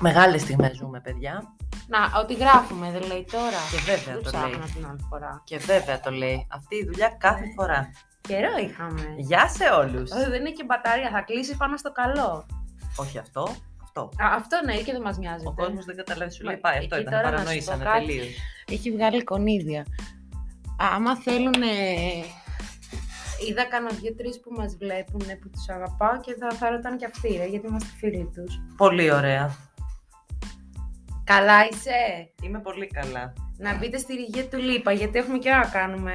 Μεγάλες στιγμές ζούμε, παιδιά. Να, ότι γράφουμε, δεν λέει τώρα. Και βέβαια δεν το λέει. ψάχνα την άλλη φορά. Και βέβαια το λέει. Αυτή η δουλειά κάθε Ναι. φορά. Καιρό είχαμε. Γεια σε όλους. Ε, δεν είναι και μπαταρία, θα κλείσει πάνω στο καλό. Όχι αυτό. Αυτό. Α, αυτό ναι, και δεν μας νοιάζει. Ο κόσμος δεν καταλαβαίνει, σου Μα, λέει πάει. Αυτό εκεί ήταν. τώρα να σου Παρανοήσανε πω κάτι. τελείως. Έχει βγάλει κονίδια. Άμα θέλουν. Είδα κανένα δύο-τρεις που μας βλέπουν που τους αγαπάω και θα, θα ρωτάνε και αυτοί, ρε, γιατί είμαστε φίλοι τους. Πολύ ωραία. Καλά είσαι; Είμαι πολύ καλά. Να μπείτε στη ρηγή του Λίπα, γιατί έχουμε και να κάνουμε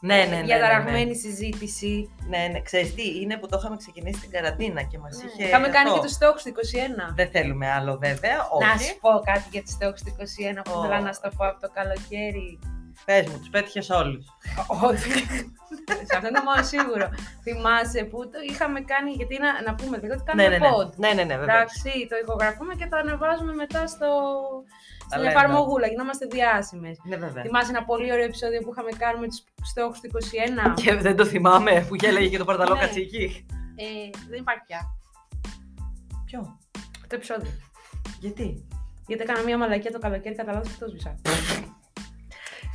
Ναι, ναι, ναι. ναι, διαταραγμένη ναι. συζήτηση. Ναι, ναι. Ξέρεις τι, είναι που το είχαμε ξεκινήσει την καραντίνα και μας Ναι. είχε... Είχαμε κάνει αυτό. και του στόχου του 21. Δεν θέλουμε άλλο βέβαια, όχι. Να σου πω κάτι για του στόχου του 21 που Ω. ήθελα να στο πω από το καλοκαίρι. Πες μου, τους πέτυχες όλους. Όχι. Σε αυτό είναι μόνο σίγουρο. Θυμάσαι που το είχαμε κάνει, γιατί να, να πούμε λίγο ότι ναι, κάνουμε ναι, ναι. pod. ναι, ναι, ναι, βέβαια. Εντάξει, το ηχογραφούμε και το ανεβάζουμε μετά στο... στην λέμε. εφαρμογούλα, γινόμαστε διάσημες. Ναι, βέβαια. Θυμάσαι ένα πολύ ωραίο επεισόδιο που είχαμε κάνει με τους στόχους του 21. Και δεν το θυμάμαι που γέλαγε και το παρταλό Ναι. κατσίκι. Ε, δεν υπάρχει πια Ποιο, το επεισόδιο. γιατί; Γιατί έκανα μια μαλακία το καλοκαίρι, κατά λάθος και το σβήσα.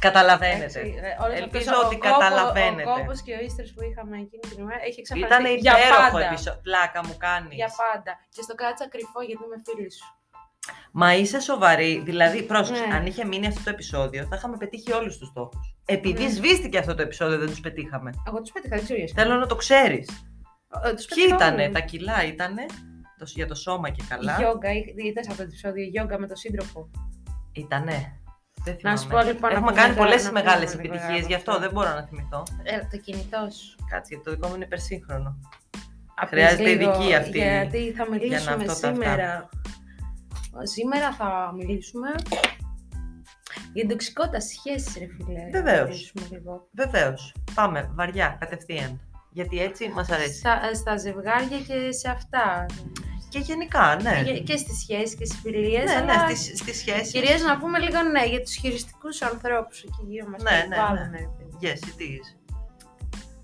Καταλαβαίνετε. Εντάξει, ε, όλος Ελπίζω αυτός ο- ότι ο κόπο- καταλαβαίνετε. Ο κόπος και ο ύστερος που είχαμε εκείνη την ημέρα έχει εξαφανιστεί Ήταν για υπέροχο πάντα. επεισόδιο. Πλάκα μου κάνεις. Για πάντα. Και στο κράτησα κρυφό γιατί είμαι φίλης σου. Μα είσαι σοβαρή. Δηλαδή, πρόσεξε, Ναι. αν είχε μείνει αυτό το επεισόδιο, θα είχαμε πετύχει όλους τους στόχους. Επειδή Ναι. σβήστηκε αυτό το επεισόδιο, δεν τους πετύχαμε. Εγώ τους πέτυχα, δεν ξέρω για Θέλω να το ξέρεις. Ε, τους Ποιοι πέτυχα ήτανε, όλους. τα κιλά ήτανε, το, για το σώμα και καλά. Γιόγκα, είδες αυτό το επεισόδιο, γιόγκα με τον σύντροφο. Ήτανε. Δεν Να σου πω θυμάμαι. λοιπόν. να Έχουμε πούμε κάνει τώρα- πολλές να πούμε μεγάλες λίγο επιτυχίες, από γι' αυτό αυτό. δεν μπορώ να θυμηθώ. Ε, το κινητό σου. Κάτσε, γιατί το δικό μου είναι υπερσύγχρονο. Απ' Χρειάζεται λίγο, ειδική αυτή Γιατί θα μιλήσουμε αυτό τα αυτά. σήμερα. Σήμερα θα μιλήσουμε για την τοξικότητα στις σχέσεις, ρε φίλε. Βεβαίως. Θα μιλήσουμε λίγο. Βεβαίως. Πάμε, βαριά, κατευθείαν. Γιατί έτσι μας αρέσει. Στα, στα ζευγάρια και σε αυτά. Και γενικά, ναι. Και, και στις σχέσεις και στις φιλίες. Ναι, ναι, αλλά στις, στις σχέσεις. Κυρίως να πούμε λίγο ναι, για τους χειριστικούς ανθρώπους εκεί γύρω μας. Ναι, που ναι, ναι. βάλουν, ρε παιδί. Yes, it is.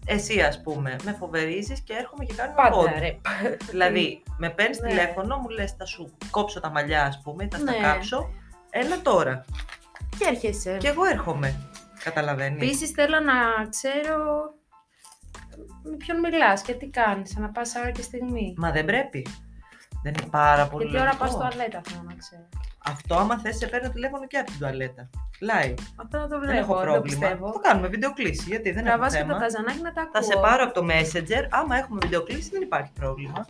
Εσύ, ας πούμε, με φοβερίζεις και έρχομαι και κάνουμε Πάντα, pod. ρε. Δηλαδή, με παίρνεις Ναι. τηλέφωνο, μου λες θα σου κόψω τα μαλλιά, ας πούμε, θα στα Ναι. κάψω. Έλα τώρα. Και έρχεσαι. Και εγώ έρχομαι. Καταλαβαίνεις. Επίσης θέλω να ξέρω με ποιον μιλάς και τι κάνεις, να πας άρα και στιγμή. Μα δεν πρέπει. Δεν είναι πάρα πολύ Και τι ώρα λογικό. πας τουαλέτα θέλω να ξέρω. Αυτό άμα θες σε παίρνω τηλέφωνο και από την τουαλέτα. Live. Αυτό να το Δεν βλέπω, έχω δεν το πρόβλημα. πιστεύω. Το κάνουμε βιντεοκλήση, γιατί δεν έχω Τραβάς και θέμα. το καζανάκι να τα ακούω. Θα σε πάρω από το Messenger. Άμα έχουμε βιντεοκλήση δεν υπάρχει πρόβλημα.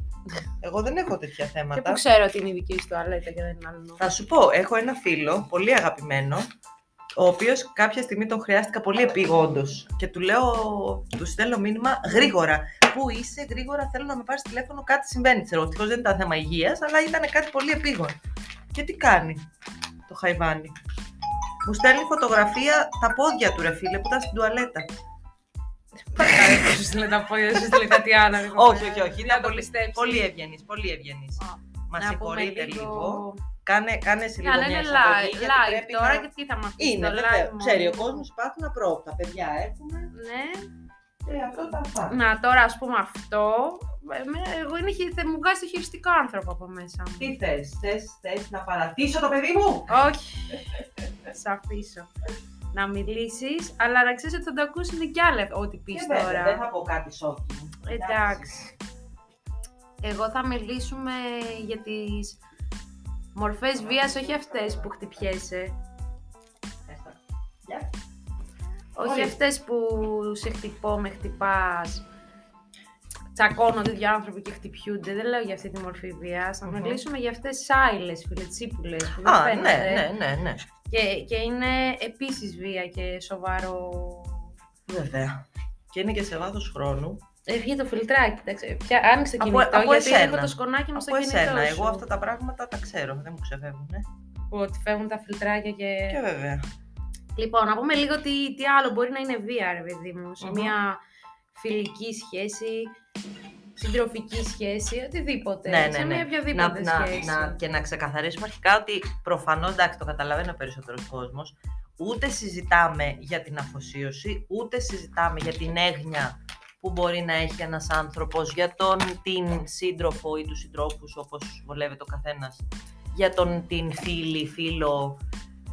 Εγώ δεν έχω τέτοια Και θέματα. που ξέρω ότι είναι η δική σου τουαλέτα και δεν είναι άλλο. Θα σου πω, έχω ένα φίλο, πολύ αγαπημένο, ο οποίος κάποια στιγμή τον χρειάστηκα πολύ επίγοντος. Και του λέω, του στέλνω μήνυμα γρήγορα. Πού είσαι, γρήγορα, θέλω να με πάρεις τηλέφωνο, κάτι συμβαίνει. Ξέρω, ευτυχώς δεν ήταν θέμα υγείας, αλλά ήταν κάτι πολύ επίγον. Και τι κάνει το χαϊβάνι; Μου στέλνει φωτογραφία τα πόδια του ρε φίλε που ήταν στην τουαλέτα. Παρακαλώ, σου στείλε τα πόδια, σου στείλε κάτι άλλο. όχι, όχι, όχι. Δεν Ήταν θα το πολύ, πιστέψει. πολύ ευγενής. Πολύ ευγενής. Α, Μα να πούμε συγχωρείτε λίγο. λίγο. Κάνε, κάνε σε λίγο Κάνε μια ένα εισαγωγή, live, γιατί live πρέπει τώρα να- και τι θα μας πεις Είναι, στο βέβαια. live Ξέρει, ο μόνο. κόσμο υπάρχουν απρόπτα. Παιδιά έχουμε. Ναι. Και αυτό τα αυτά. Να τώρα ας πούμε αυτό. Εμένα- Εγώ είναι, χει- θα μου βγάζει το χειριστικό άνθρωπο από μέσα μου. Τι θες, θες, θες να παρατήσω το παιδί μου; Όχι. Σ' αφήσω. Να μιλήσεις, αλλά να ξέρεις ότι θα το ακούσουν κι άλλοι ό,τι πεις Και βέβαια, τώρα. δεν θα πω κάτι σόκι. Εντάξει. Εγώ θα μιλήσουμε για τις μορφές βίας, όχι αυτές που χτυπιέσαι. Όχι Όλοι. αυτές που σε χτυπώ, με χτυπάς. Τσακώνονται δύο άνθρωποι και χτυπιούνται. Δεν λέω για αυτή τη μορφή βίας. Θα Μμμ. μιλήσουμε για αυτές τις άειλες, φιλετσίπουλες που δεν Α, ναι, φαίνονται. ναι, ναι, ναι. Και, και είναι επίσης βία και σοβαρό. Βέβαια. Και είναι και σε βάθο χρόνου. Έβγε το φιλτράκι, εντάξει. Πια άνοιξε το Από- κινητό, από γιατί εσένα. έχω το σκονάκι μου στο Από κινητό εσένα. σου. Εγώ αυτά τα πράγματα τα ξέρω. Δεν μου ξεφεύγουν. ε. Ότι φεύγουν τα φιλτράκια και... Και βέβαια. Λοιπόν, να πούμε λίγο τι, τι άλλο μπορεί να είναι βία, ρε παιδί μου, σε Μμμ. μια φιλική σχέση, συντροφική σχέση, οτιδήποτε. Ναι, ναι, σε ναι. μια οποιαδήποτε να, να, σχέση. να, και να ξεκαθαρίσουμε αρχικά ότι προφανώς εντάξει το καταλαβαίνει ο περισσότερος κόσμος. Ούτε συζητάμε για την αφοσίωση, ούτε συζητάμε για την έγνοια που μπορεί να έχει ένας άνθρωπος για τον την σύντροφο ή τους συντρόφους όπως βολεύεται ο καθένας για τον την φίλη, φίλο.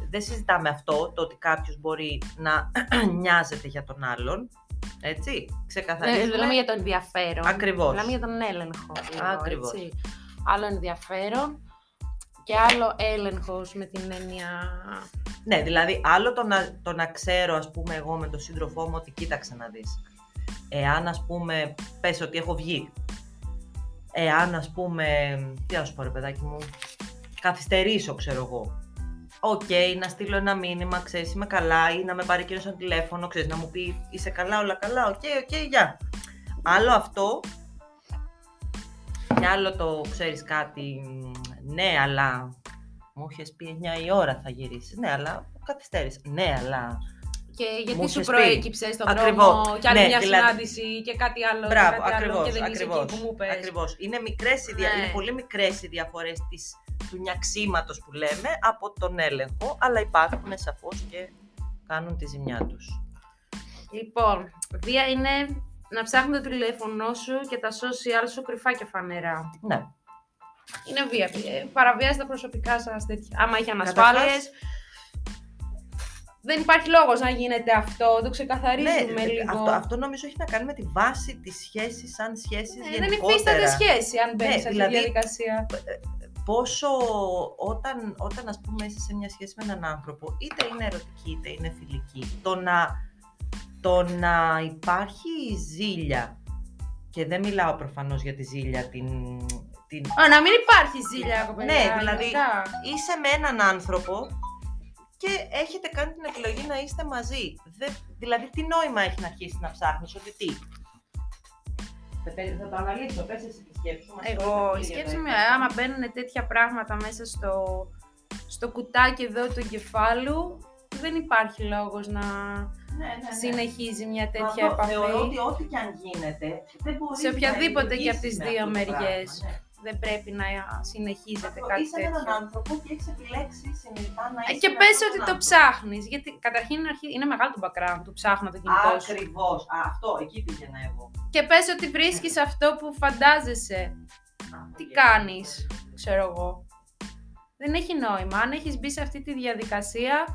Δεν συζητάμε αυτό, το ότι κάποιος μπορεί να νοιάζεται για τον άλλον. Έτσι, Ε, ξεκαθαρίζουμε. μιλάμε για το ενδιαφέρον. Ακριβώς. Μιλάμε για τον έλεγχο. λίγο, Ακριβώς. έτσι. Άλλο ενδιαφέρον και άλλο έλεγχος με την έννοια... Ναι, δηλαδή άλλο το να, το να ξέρω ας πούμε εγώ με τον σύντροφό μου ότι κοίταξε να δεις. Εάν ας πούμε πες ότι έχω βγει. Εάν ας πούμε, τι να σου πω ρε παιδάκι μου, καθυστερήσω ξέρω εγώ. Οκ, να στείλω ένα μήνυμα, ξέρεις είμαι καλά ή να με πάρει εκείνος ένα τηλέφωνο, ξέρεις να μου πει είσαι καλά, όλα καλά, OK, OK, γεια. Άλλο αυτό και άλλο το ξέρεις κάτι, ναι αλλά μου είχες πει 9 η ώρα θα γυρίσεις. Ναι, αλλά καθυστέρησες. Ναι, αλλά. Και γιατί Μου σου είχες πει. προέκυψες στον Ακριβώς. δρόμο και άλλη Ναι, μια δηλαδή- συνάντηση και κάτι άλλο Μπράβο, και κάτι άλλο ακριβώς. και δεν είσαι εκεί που μου πες. Ακριβώς. Είναι, μικρές οι δια... Ναι. είναι πολύ μικρές οι διαφορές του νιαξίματος που λέμε από τον έλεγχο, αλλά υπάρχουν σαφώς και κάνουν τη ζημιά τους. Λοιπόν, βία είναι να ψάχνει το τηλέφωνό σου και τα social σου κρυφά και φανερά. Ναι. Είναι βία. Ε, Παραβιάζει τα προσωπικά σα τέτοια. Άμα έχει ανασφάλειες. Καταρχάς- Δεν υπάρχει λόγος να γίνεται αυτό. Το ξεκαθαρίζουμε ναι, λίγο. αυτό, αυτό νομίζω έχει να κάνει με τη βάση της σχέσης σαν σχέση Ναι, δεν υφίσταται σχέση αν μπαίνεις Ναι, σε αυτή δηλαδή- τη διαδικασία. Πόσο όταν, όταν ας πούμε είσαι σε μια σχέση με έναν άνθρωπο, είτε είναι ερωτική είτε είναι φιλική, το να, το να υπάρχει ζήλια, και δεν μιλάω προφανώς για τη ζήλια, την, την, Α, να μην υπάρχει ζήλια, κοπέλα. Ναι, δηλαδή- γενικά. είσαι με έναν άνθρωπο και έχετε κάνει την επιλογή να είστε μαζί. Δεν, δηλαδή, τι νόημα έχει να αρχίσει να ψάχνεις, ότι τι. Θα το αναλύσω, πες εσύ τη σκέψη σου. μας Εγώ, τώρα η τα σκέψη κύρια μου, τα άμα μπαίνουν τέτοια πράγματα μέσα στο, στο κουτάκι εδώ του εγκεφάλου, δεν υπάρχει λόγος να Ναι, ναι, ναι. συνεχίζει μια Μα τέτοια αυτό επαφή. Θεωρώ ότι ό,τι και αν γίνεται, δεν μπορείς Σε οποιαδήποτε και από τις με δύο αυτό το μεριές. Πράγμα, ναι. Δεν πρέπει να συνεχίζεται Αυτό, κάτι Είσαι με έναν τέτοιο. άνθρωπο και έχεις επιλέξει συνειδητά να Ε, είσαι Και με πες αυτόν ότι τον το άνθρωπο. ψάχνεις, γιατί καταρχήν είναι αρχή- είναι μεγάλο το background του ψάχνω το κινητό σου. Ακριβώς. Αυτό, εκεί πήγαινα εγώ. Και πες ότι βρίσκεις αυτό που φαντάζεσαι. Τι κάνεις, ξέρω εγώ. Δεν έχει νόημα. Αν έχεις μπει σε αυτή τη διαδικασία,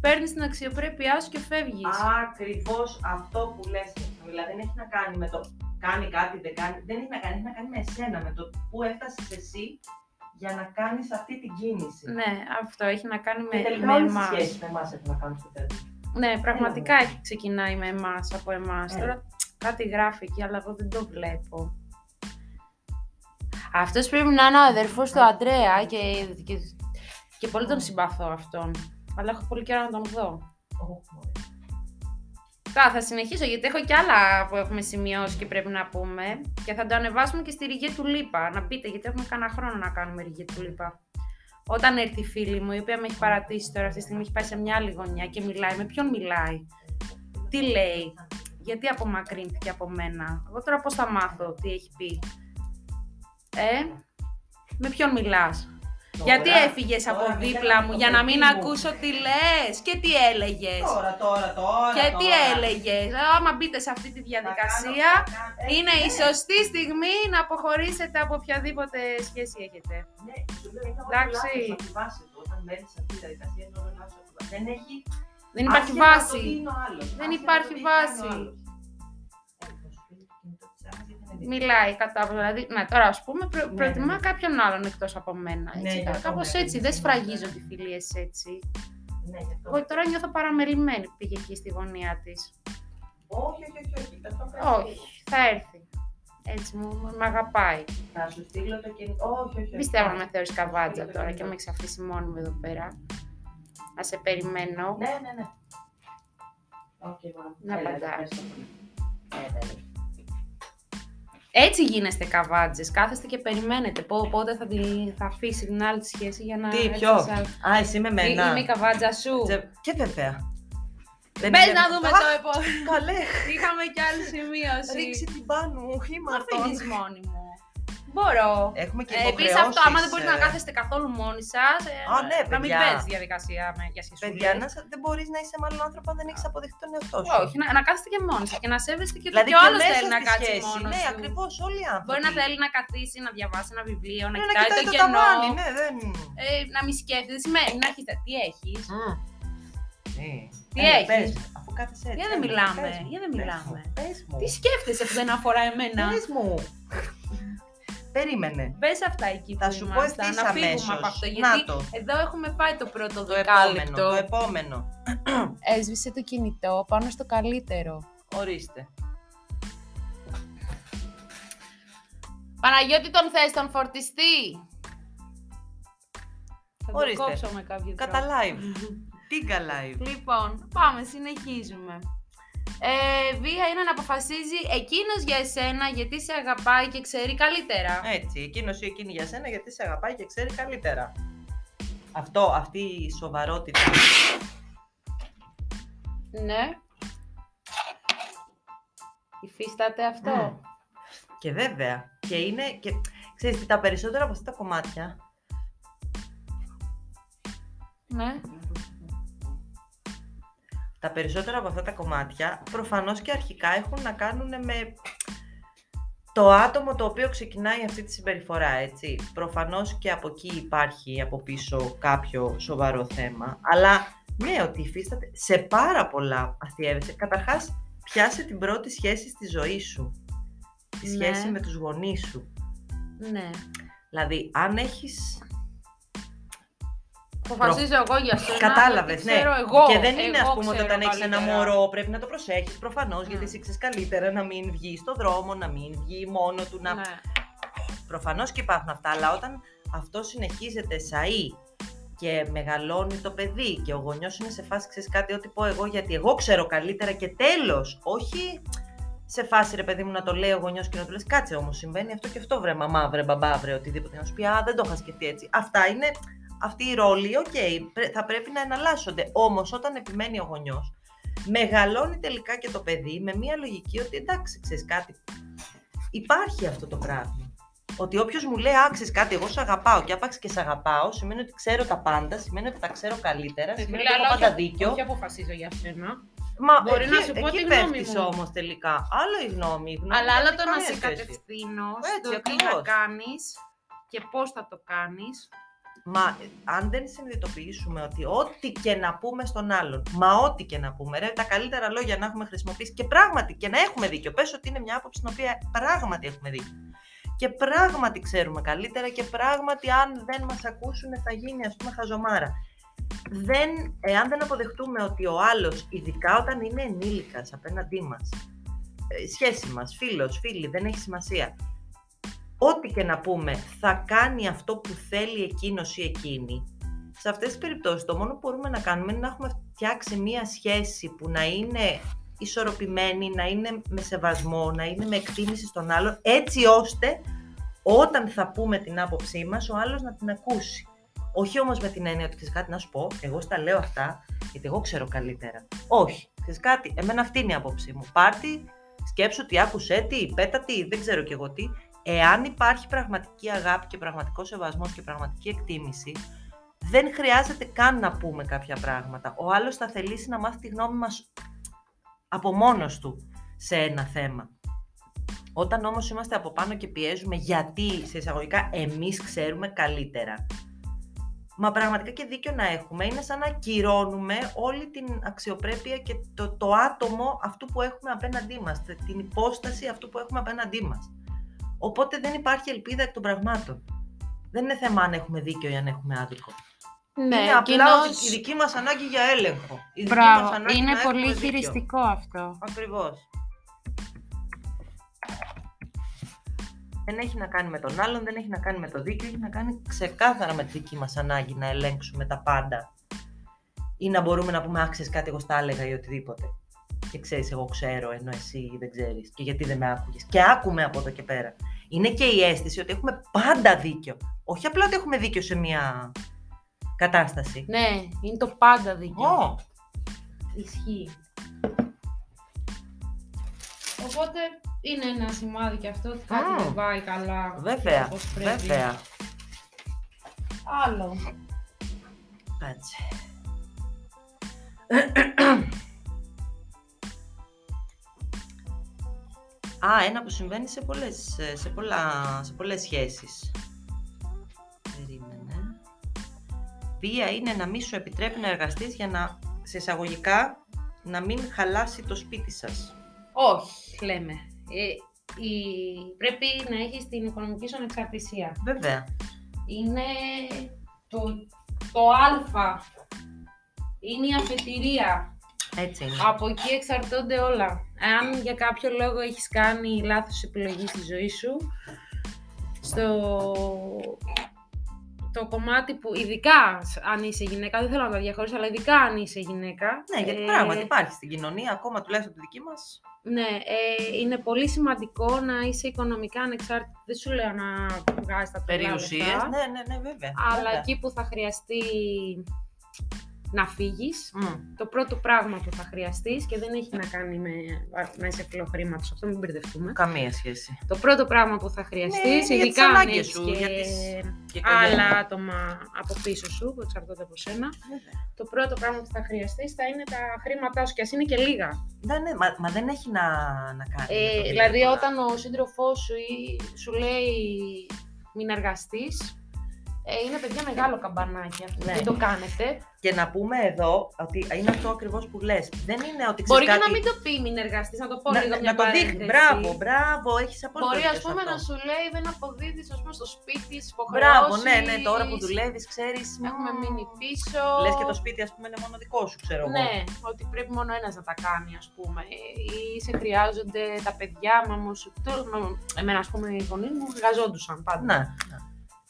παίρνεις την αξιοπρέπειά σου και φεύγεις. Ακριβώς αυτό που λες. Δηλαδή δεν έχει να κάνει με το κάνει κάτι, δεν κάνει. Δεν έχει να κάνει, έχει να κάνει με εσένα, με το πού έφτασες εσύ για να κάνεις αυτή την κίνηση. Ναι, αυτό έχει να κάνει με, Και τελικά με όλες οι εμάς. σχέσεις με εμάς έχουν να κάνουν στο τέλος. Ναι, πραγματικά έχει ξεκινάει με εμάς, από εμάς. Ε. Τώρα κάτι γράφει εκεί, αλλά εγώ δεν το βλέπω. Αυτός πρέπει να είναι ο αδερφός του Αντρέα και, και, και πολύ τον συμπαθώ αυτόν. Αλλά έχω πολύ καιρό να τον δω. Ω, μωρέ. Τώρα θα συνεχίσω γιατί έχω κι άλλα που έχουμε σημειώσει και πρέπει να πούμε. Και θα το ανεβάσουμε και στη ρηγέ του Λίπα. Να πείτε, γιατί έχουμε κανένα χρόνο να κάνουμε ρηγέ του Λίπα. Όταν έρθει η φίλη μου, η οποία με έχει παρατήσει τώρα αυτή τη στιγμή, έχει πάει σε μια άλλη γωνιά και μιλάει. Με ποιον μιλάει, τι λέει, γιατί απομακρύνθηκε από μένα; Εγώ τώρα πώς θα μάθω τι έχει πει; Ε, με ποιον μιλάς; Τώρα, γιατί έφυγες τώρα από μιλάμε δίπλα με μου το για να παιδί μην μου. ακούσω τι λες και τι έλεγες; Τώρα, τώρα, τώρα. Και τι τώρα. έλεγες, άμα μπείτε σε αυτή τη Να διαδικασία, κάνω, να κάνω. είναι Ε, η ναι. σωστή στιγμή να αποχωρήσετε από οποιαδήποτε σχέση έχετε. Ναι, σου λέω, είναι όλο Εντάξει. λάθος από τη βάση του. Όταν μπαίνεις σε αυτή τη διαδικασία, είναι όλο λάθος από τη βάση. Δεν έχει Δεν υπάρχει άσχετα το τι βάση. είναι ο άλλος, Δεν άσχετα υπάρχει το τι κάνει ο βάση. Μιλάει κατά δηλαδή, ναι, τώρα ας πούμε προ, Ναι, προτιμά ναι. κάποιον άλλον εκτός από μένα. Ναι, Έτσι, γι' αυτό, κάπως ναι, έτσι, ναι, δεν ναι, σφραγίζω ναι. τη φιλίες έτσι. Ναι, γι' αυτό. Εγώ τώρα νιώθω παραμελημένη που πήγε εκεί στη γωνία της. Όχι, όχι, όχι, όχι. δεν το πες. Όχι, θα έρθει. Έτσι μου, με αγαπάει. Θα σου στείλω το κινητό. Όχι, όχι. όχι. Πιστεύω να με Άσε. θεωρείς καβάτζα το τώρα και κινητό. με έχεις αφήσει μόνη μου εδώ πέρα. Να σε περιμένω. Ναι, ναι, ναι. Οκ, μωρό. Να Έλα, απαντάς. Έτσι γίνεστε καβάτζε. Κάθεστε και περιμένετε πό- πότε θα, τη, θα αφήσει την άλλη τη σχέση για να. Τι, έρθει ποιο; σε άλλο. Α, εσύ με Ε, μένα. Είμαι η καβάτζα σου. Τσε- Και βέβαια. Δεν Πες είναι- να δούμε Α, το επόμενο. Καλέ. Είχαμε κι άλλη σημείωση. Ρίξει την πάνω μου, είμαι Μα αυτόν. φύγεις μόνη μου. Μπορώ. Έχουμε και Ε, Επίσης υποχρεώσεις. αυτό, άμα δεν μπορείτε να ε, κάθεστε καθόλου μόνοι σας, Α, ναι, να μην παιδιά. παίζεις διαδικασία με, για σχεσούλες. Παιδιά, να, σε- δεν μπορείς να είσαι με άλλον άνθρωπο αν δεν έχεις αποδεχτεί τον εαυτό σου. Όχι, να, να κάθεστε και μόνοι σας και να σέβεστε και ότι Δηλαδή και ο και άλλος μέσα θέλει να στη κάτσει σχέση. μόνος Ναι, του. ακριβώς όλοι οι άνθρωποι. Μπορεί να θέλει να καθίσει, να διαβάσει ένα βιβλίο, να Ναι, κοιτάει το το κενό. ταβάνι, ναι, δεν... Ε, να μην σκέφτεται. Δεν σημαίνει να έχεις. Τι έχεις. Μμ. Ε, Τι έλα, έχεις; πες, Αφού κάθεσαι έτσι. Για δεν έλα, μιλάμε, πες μου, για δεν πες μιλάμε. μου, Πες μου. Τι σκέφτεσαι που δεν αφορά εμένα; Πες μου. Περίμενε. Μπε αυτά εκεί Θα που σου πω ήμασταν, ευθύς να φύγουμε αμέσως. από αυτό. Να Γιατί το. εδώ έχουμε πάει το πρώτο Το επόμενο, δεκάλεπτο. το επόμενο. Έσβησε το κινητό πάνω στο καλύτερο. Ορίστε. Παναγιώτη τον θες, τον φορτιστή; Θα το Ορίστε. κόψω με κάποιο Κατά τρόπο. live. Τίγκα live. Λοιπόν, πάμε, συνεχίζουμε. Ε, βία είναι να αποφασίζει εκείνος για εσένα γιατί σε αγαπάει και ξέρει καλύτερα. Έτσι, εκείνος ή εκείνη για σένα γιατί σε αγαπάει και ξέρει καλύτερα. Αυτό, αυτή η σοβαρότητα. Ναι. Υφίσταται αυτό. Μμ. Και βέβαια, και είναι, και ξέρεις τι, τα περισσότερα από αυτά τα κομμάτια, Ναι. Τα περισσότερα από αυτά τα κομμάτια, προφανώς και αρχικά έχουν να κάνουν με το άτομο το οποίο ξεκινάει αυτή τη συμπεριφορά, έτσι. Προφανώς και από εκεί υπάρχει από πίσω κάποιο σοβαρό θέμα, αλλά ναι, ότι υφίσταται σε πάρα πολλά αστείευεσαι. Καταρχάς, πιάσε την πρώτη σχέση στη ζωή σου. Τη Ναι. σχέση με τους γονείς σου. Ναι. Δηλαδή, αν έχεις Αποφασίζω εγώ για σένα. Κατάλαβες, γιατί ναι. Ξέρω εγώ, και δεν είναι, εγώ α πούμε, ότι ξέρω όταν έχεις ένα καλύτερα. μωρό πρέπει να το προσέχεις προφανώς, γιατί Mm. εσύ ξέρεις καλύτερα να μην βγεις στον δρόμο, να μην βγει μόνο του. Να... Ναι. Προφανώς και υπάρχουν αυτά, αλλά όταν αυτό συνεχίζεται σαΐ και μεγαλώνει το παιδί και ο γονιός είναι σε φάση, ξέρεις κάτι, ό,τι πω εγώ, γιατί εγώ ξέρω καλύτερα και τέλος. Όχι σε φάση ρε παιδί μου να το λέει ο γονιός και να του λες κάτσε όμως συμβαίνει αυτό και αυτό βρε μαμά, βρε μπαμπά, βρε οτιδήποτε να σου πει α δεν το είχα σκεφτεί έτσι. Αυτά είναι αυτοί οι ρόλοι, οκ, πρέ- θα πρέπει να εναλλάσσονται. Όμως όταν επιμένει ο γονιός, μεγαλώνει τελικά και το παιδί με μια λογική ότι εντάξει, ξέρεις κάτι, υπάρχει αυτό το πράγμα. Ότι όποιος μου λέει άξιζε κάτι, εγώ σε αγαπάω και άπαξ και σε αγαπάω, σημαίνει ότι ξέρω τα πάντα, σημαίνει ότι τα ξέρω καλύτερα, Ε, σημαίνει φίλε, ότι έχω αλλά πάντα όχι- δίκιο. Όχι αποφασίζω για σένα. Μα Μπορεί εκεί, να σου πω εκεί τη γνώμη πέφτεις μου. όμως τελικά. Άλλο η γνώμη. η γνώμη Αλλά δεν άλλο έχει το να καμία σε σχέση. κατευθύνω Έτσι, στο τι να ακριβώς. κάνεις και πώς θα το κάνεις. Μα ε, αν δεν συνειδητοποιήσουμε ότι ό,τι και να πούμε στον άλλον, μα ό,τι και να πούμε, ρε, τα καλύτερα λόγια να έχουμε χρησιμοποιήσει και πράγματι και να έχουμε δίκιο. Πες ότι είναι μια άποψη στην οποία πράγματι έχουμε δίκιο. Και πράγματι ξέρουμε καλύτερα και πράγματι αν δεν μας ακούσουν θα γίνει ας πούμε χαζομάρα. Δεν, εάν δεν αποδεχτούμε ότι ο άλλος, ειδικά όταν είναι ενήλικας απέναντί μας, ε, σχέση μας, φίλος, φίλη, δεν έχει σημασία, ό,τι και να πούμε θα κάνει αυτό που θέλει εκείνος ή εκείνη, σε αυτές τις περιπτώσεις το μόνο που μπορούμε να κάνουμε είναι να έχουμε φτιάξει μία σχέση που να είναι ισορροπημένη, να είναι με σεβασμό, να είναι με εκτίμηση στον άλλον, έτσι ώστε όταν θα πούμε την άποψή μας, ο άλλος να την ακούσει. Όχι όμως με την έννοια ότι ξέρεις κάτι να σου πω, εγώ στα λέω αυτά, γιατί εγώ ξέρω καλύτερα. Όχι, ξέρεις κάτι, εμένα αυτή είναι η άποψή μου. Πάρτι, σκέψου τι άκουσε, τι, πέτα τι, δεν ξέρω κι εγώ τι. Εάν υπάρχει πραγματική αγάπη και πραγματικός σεβασμός και πραγματική εκτίμηση, δεν χρειάζεται καν να πούμε κάποια πράγματα. Ο άλλος θα θελήσει να μάθει τη γνώμη μας από μόνος του σε ένα θέμα. Όταν όμως είμαστε από πάνω και πιέζουμε γιατί σε εισαγωγικά εμείς ξέρουμε καλύτερα. Μα πραγματικά και δίκιο να έχουμε είναι σαν να κυρώνουμε όλη την αξιοπρέπεια και το, το άτομο αυτού που έχουμε απέναντί μας, τε- την υπόσταση αυτού που έχουμε απέναντί μας. Οπότε δεν υπάρχει ελπίδα εκ των πραγμάτων. Δεν είναι θέμα αν έχουμε δίκιο ή αν έχουμε άδικο. Ναι, είναι απλά κοινώς- η δική μας ανάγκη για έλεγχο. Η δική μας Μπράβο, ανάγκη είναι να πολύ έχουμε δίκιο. χειριστικό αυτό. Ακριβώς. Δεν έχει να κάνει με τον άλλον, δεν έχει να κάνει με το δίκαιο, έχει να κάνει ξεκάθαρα με τη δική μας ανάγκη να ελέγξουμε τα πάντα. Ή να μπορούμε να πούμε, άξιες κάτι, εγώ στα έλεγα ή οτιδήποτε. Και ξέρεις, εγώ ξέρω, ενώ εσύ δεν ξέρεις. Και γιατί δεν με άκουγες. Και άκουμε από εδώ και πέρα. Είναι και η αίσθηση ότι έχουμε πάντα δίκιο. Όχι απλά ότι έχουμε δίκιο σε μια κατάσταση. Ναι, είναι το πάντα δίκιο. Ω, Ισχύει. Οπότε, είναι ένα σημάδι και αυτό ότι κάτι Μμμ. δεν πάει καλά. Βέβαια, όπως πρέπει. βέβαια. Άλλο. Κάτσε. Α, ένα που συμβαίνει σε πολλές, σε πολλά, σε πολλές σχέσεις. Περίμενε. Βία είναι να μην σου επιτρέπει να εργαστείς για να, σε εισαγωγικά, να μην χαλάσει το σπίτι σας. Όχι, λέμε. Ε, η... Πρέπει να έχεις την οικονομική σου ανεξαρτησία. Βέβαια. Είναι το, το α. Είναι η αφετηρία. Έτσι είναι. Από εκεί εξαρτώνται όλα. Αν για κάποιο λόγο έχεις κάνει λάθος επιλογή στη ζωή σου, στο το κομμάτι που ειδικά αν είσαι γυναίκα, δεν θέλω να τα διαχωρίσω, αλλά ειδικά αν είσαι γυναίκα. Ναι, γιατί ε, πράγματι υπάρχει στην κοινωνία, ακόμα τουλάχιστον τη δική μας. Ναι, ε, είναι πολύ σημαντικό να είσαι οικονομικά ανεξάρτητη. Δεν σου λέω να βγάζεις τα τρελά Περιουσίες, λεφτά, ναι, ναι, ναι, βέβαια. Αλλά βέβαια. εκεί που θα χρειαστεί να φύγεις, Μμ. το πρώτο πράγμα που θα χρειαστείς και δεν έχει να κάνει με να είσαι φιλοχρήματος, αυτό μην μπερδευτούμε. Καμία σχέση. Το πρώτο πράγμα που θα χρειαστείς, Ναι, για τις ειδικά αν ανάγκες έχεις σου, και για τις- και οικογένεια. άλλα άτομα από πίσω σου που εξαρτώνται από σένα, Βέβαια. το πρώτο πράγμα που θα χρειαστείς θα είναι τα χρήματά σου και ας είναι και λίγα. Ναι, ναι, μα, μα δεν έχει να, να κάνει. με Ε, το δηλαδή τίποτα. όταν ο σύντροφός σου ή σου λέει μην εργαστείς, ε, είναι παιδιά μεγάλο καμπανάκι αυτό. Ναι. Δεν το κάνετε. Και να πούμε εδώ ότι είναι αυτό ακριβώς που λες. Δεν είναι ότι ξέρεις Μπορεί και κάτι... να μην το πει μην εργαστείς, να το πω να, λίγο να μια το δείχνεις. παρένθεση. Μπράβο, μπράβο, έχεις απόλυτο Μπορεί δίκιο ας σε πούμε αυτό. να σου λέει δεν αποδίδεις ας πούμε στο σπίτι τις Μπράβο, ναι, ναι, υποχρεώσεις. τώρα που δουλεύεις, ξέρεις. Έχουμε μείνει πίσω. Λες και το σπίτι, ας πούμε, είναι μόνο δικό σου, ξέρω εγώ. Ναι, ότι πρέπει μόνο ένας να τα κάνει, ας πούμε. Ή σε χρειάζονται τα παιδιά, μα μου σου... το- μα- Εμένα, ας πούμε, οι γονείς μου εργαζόντουσαν πάντα. Ναι.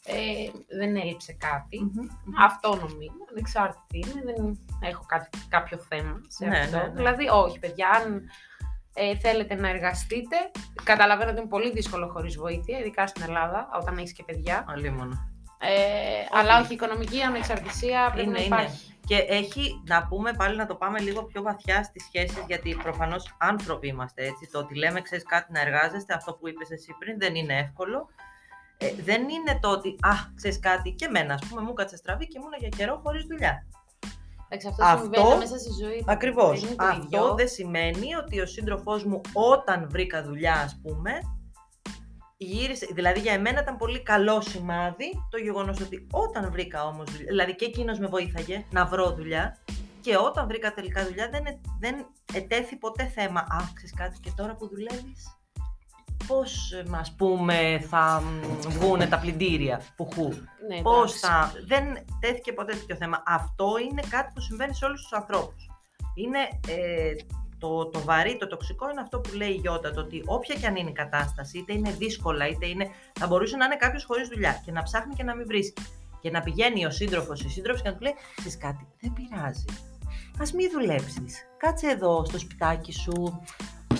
Ε, δεν έλειψε κάτι. Μμμ. Αυτόνομη είμαι, ανεξάρτητη είμαι, δεν έχω κάτι, κάποιο θέμα σε Ναι, αυτό. ναι, ναι. Δηλαδή, όχι, παιδιά, αν ε, θέλετε να εργαστείτε, καταλαβαίνω ότι είναι πολύ δύσκολο χωρίς βοήθεια, ειδικά στην Ελλάδα, όταν έχεις και παιδιά. Αλίμονο. Ε, αλλά όχι, η οικονομική ανεξαρτησία πρέπει Είναι, να είναι. υπάρχει. Και έχει, να πούμε πάλι να το πάμε λίγο πιο βαθιά στις σχέσεις, γιατί προφανώς άνθρωποι είμαστε έτσι. Το ότι λέμε, ξέρεις κάτι να εργάζεστε, αυτό που είπες εσύ πριν, δεν είναι εύκολο. Ε, δεν είναι το ότι, α, ξέρεις κάτι, και εμένα, ας πούμε, μου κάτσε στραβή και ήμουν για καιρό χωρίς δουλειά. Εντάξει, αυτό, Αυτό- συμβαίνει μέσα στη ζωή. Ακριβώς. Δεν είναι το Αυτό ίδιο. δεν σημαίνει ότι ο σύντροφός μου όταν βρήκα δουλειά, ας πούμε, γύρισε, δηλαδή για εμένα ήταν πολύ καλό σημάδι το γεγονός ότι όταν βρήκα όμως δουλειά, δηλαδή και εκείνος με βοήθαγε να βρω δουλειά και όταν βρήκα τελικά δουλειά δεν, ε- δεν ετέθη ποτέ θέμα, α, ξέρεις κάτι και τώρα που δουλεύεις, πώς, ε, ας πούμε, θα βγουν τα πλυντήρια που χου. Ναι, Πώς εντάξει. θα... Δεν τέθηκε ποτέ τέτοιο θέμα. Αυτό είναι κάτι που συμβαίνει σε όλους τους ανθρώπους. Είναι ε, το, το βαρύ, το τοξικό είναι αυτό που λέει η Γιώτα, το ότι όποια και αν είναι η κατάσταση, είτε είναι δύσκολα, είτε είναι... Θα μπορούσε να είναι κάποιος χωρίς δουλειά και να ψάχνει και να μην βρίσκει. Και να πηγαίνει ο σύντροφος ή η σύντροφος και να του λέει: Ξέρεις κάτι, δεν πειράζει. Α μην δουλέψεις. Κάτσε εδώ στο σπιτάκι σου,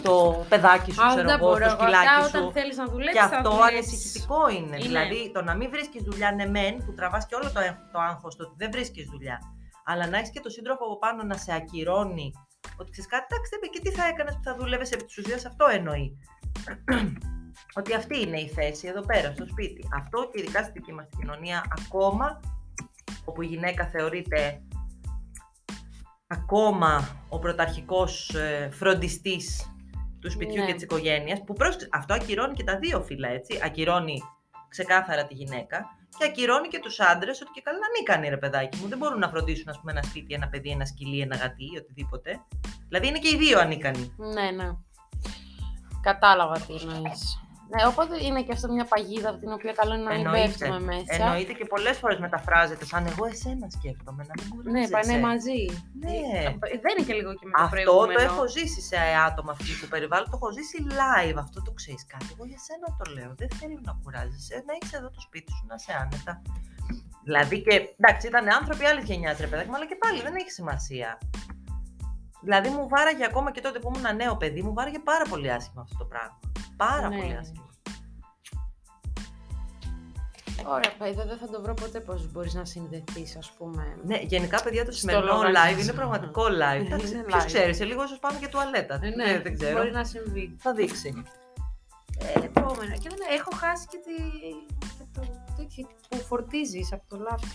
στο παιδάκι σου, Α, ξέρω δεν εγώ, μπορώ. στο Αυτά σκυλάκι όταν σου. θέλεις να δουλέψεις, Και θα αυτό δουλέψεις. ανησυχητικό είναι. Είναι. Δηλαδή, το να μην βρίσκεις δουλειά, ναι, μεν, που τραβάς και όλο το, έγ- το άγχος του ότι δεν βρίσκεις δουλειά. Αλλά να έχεις και το σύντροφο από πάνω να σε ακυρώνει. Ότι ξέρεις κάτι, εντάξει, δεν είπε, και τι θα έκανες που θα δούλευες επί της ουσίας, αυτό εννοεί. ότι αυτή είναι η θέση εδώ πέρα, στο σπίτι. Αυτό και ειδικά στη δική μας κοινωνία, ακόμα όπου η γυναίκα θεωρείται ακόμα ο πρωταρχικός ε, φροντιστής του σπιτιού Ναι. και της οικογένειας, που πρόσεξε, αυτό ακυρώνει και τα δύο φύλλα, έτσι. Ακυρώνει ξεκάθαρα τη γυναίκα και ακυρώνει και τους άντρες ότι και καλά να μην κάνει ρε παιδάκι μου. Δεν μπορούν να φροντίσουν ας πούμε, ένα σπίτι, ένα παιδί, ένα σκυλί, ένα γατί, οτιδήποτε. Δηλαδή είναι και οι δύο ανίκανοι. Ναι, ναι. Κατάλαβα τι εννοείς. Ναι, οπότε είναι και αυτό μια παγίδα από την οποία καλό είναι να μην Εννοείται. πέφτουμε μέσα. Εννοείται και πολλές φορές μεταφράζεται σαν εγώ εσένα σκέφτομαι, να μην Ναι, κουράζεσαι. πάνε μαζί. Ναι. Ε, Δεν είναι και λίγο και με το Αυτό προηγούμενο. το έχω ζήσει σε άτομα φυσικού περιβάλλον, το έχω ζήσει live. Αυτό το ξέρεις κάτι. Εγώ για σένα το λέω. Δεν θέλω να κουράζεσαι, να έχει εδώ το σπίτι σου, να σε άνετα. Δηλαδή και εντάξει, ήταν άνθρωποι άλλης γενιάς, ρε παιδάκι, μου, αλλά και πάλι δεν έχει σημασία. Δηλαδή μου βάραγε ακόμα και τότε που ήμουν νέο παιδί, μου βάραγε πάρα πολύ άσχημα αυτό το πράγμα. Πάρα Ναι. πολύ άσχημα. Ωραία, παιδί, δεν θα το βρω ποτέ πώς μπορείς να συνδεθείς, ας πούμε. Ναι, γενικά παιδιά το Στο σημερινό λογαριασμό. live είναι πραγματικό live. Είναι Ποιος live. ξέρει, σε λίγο ίσως πάμε και τουαλέτα. Ε, ναι, δεν ξέρω. Μπορεί να συμβεί. Θα δείξει. Ε, επόμενο. Και δεν έχω χάσει και, τη, και το τέτοιο που φορτίζεις από το λάπτοπ.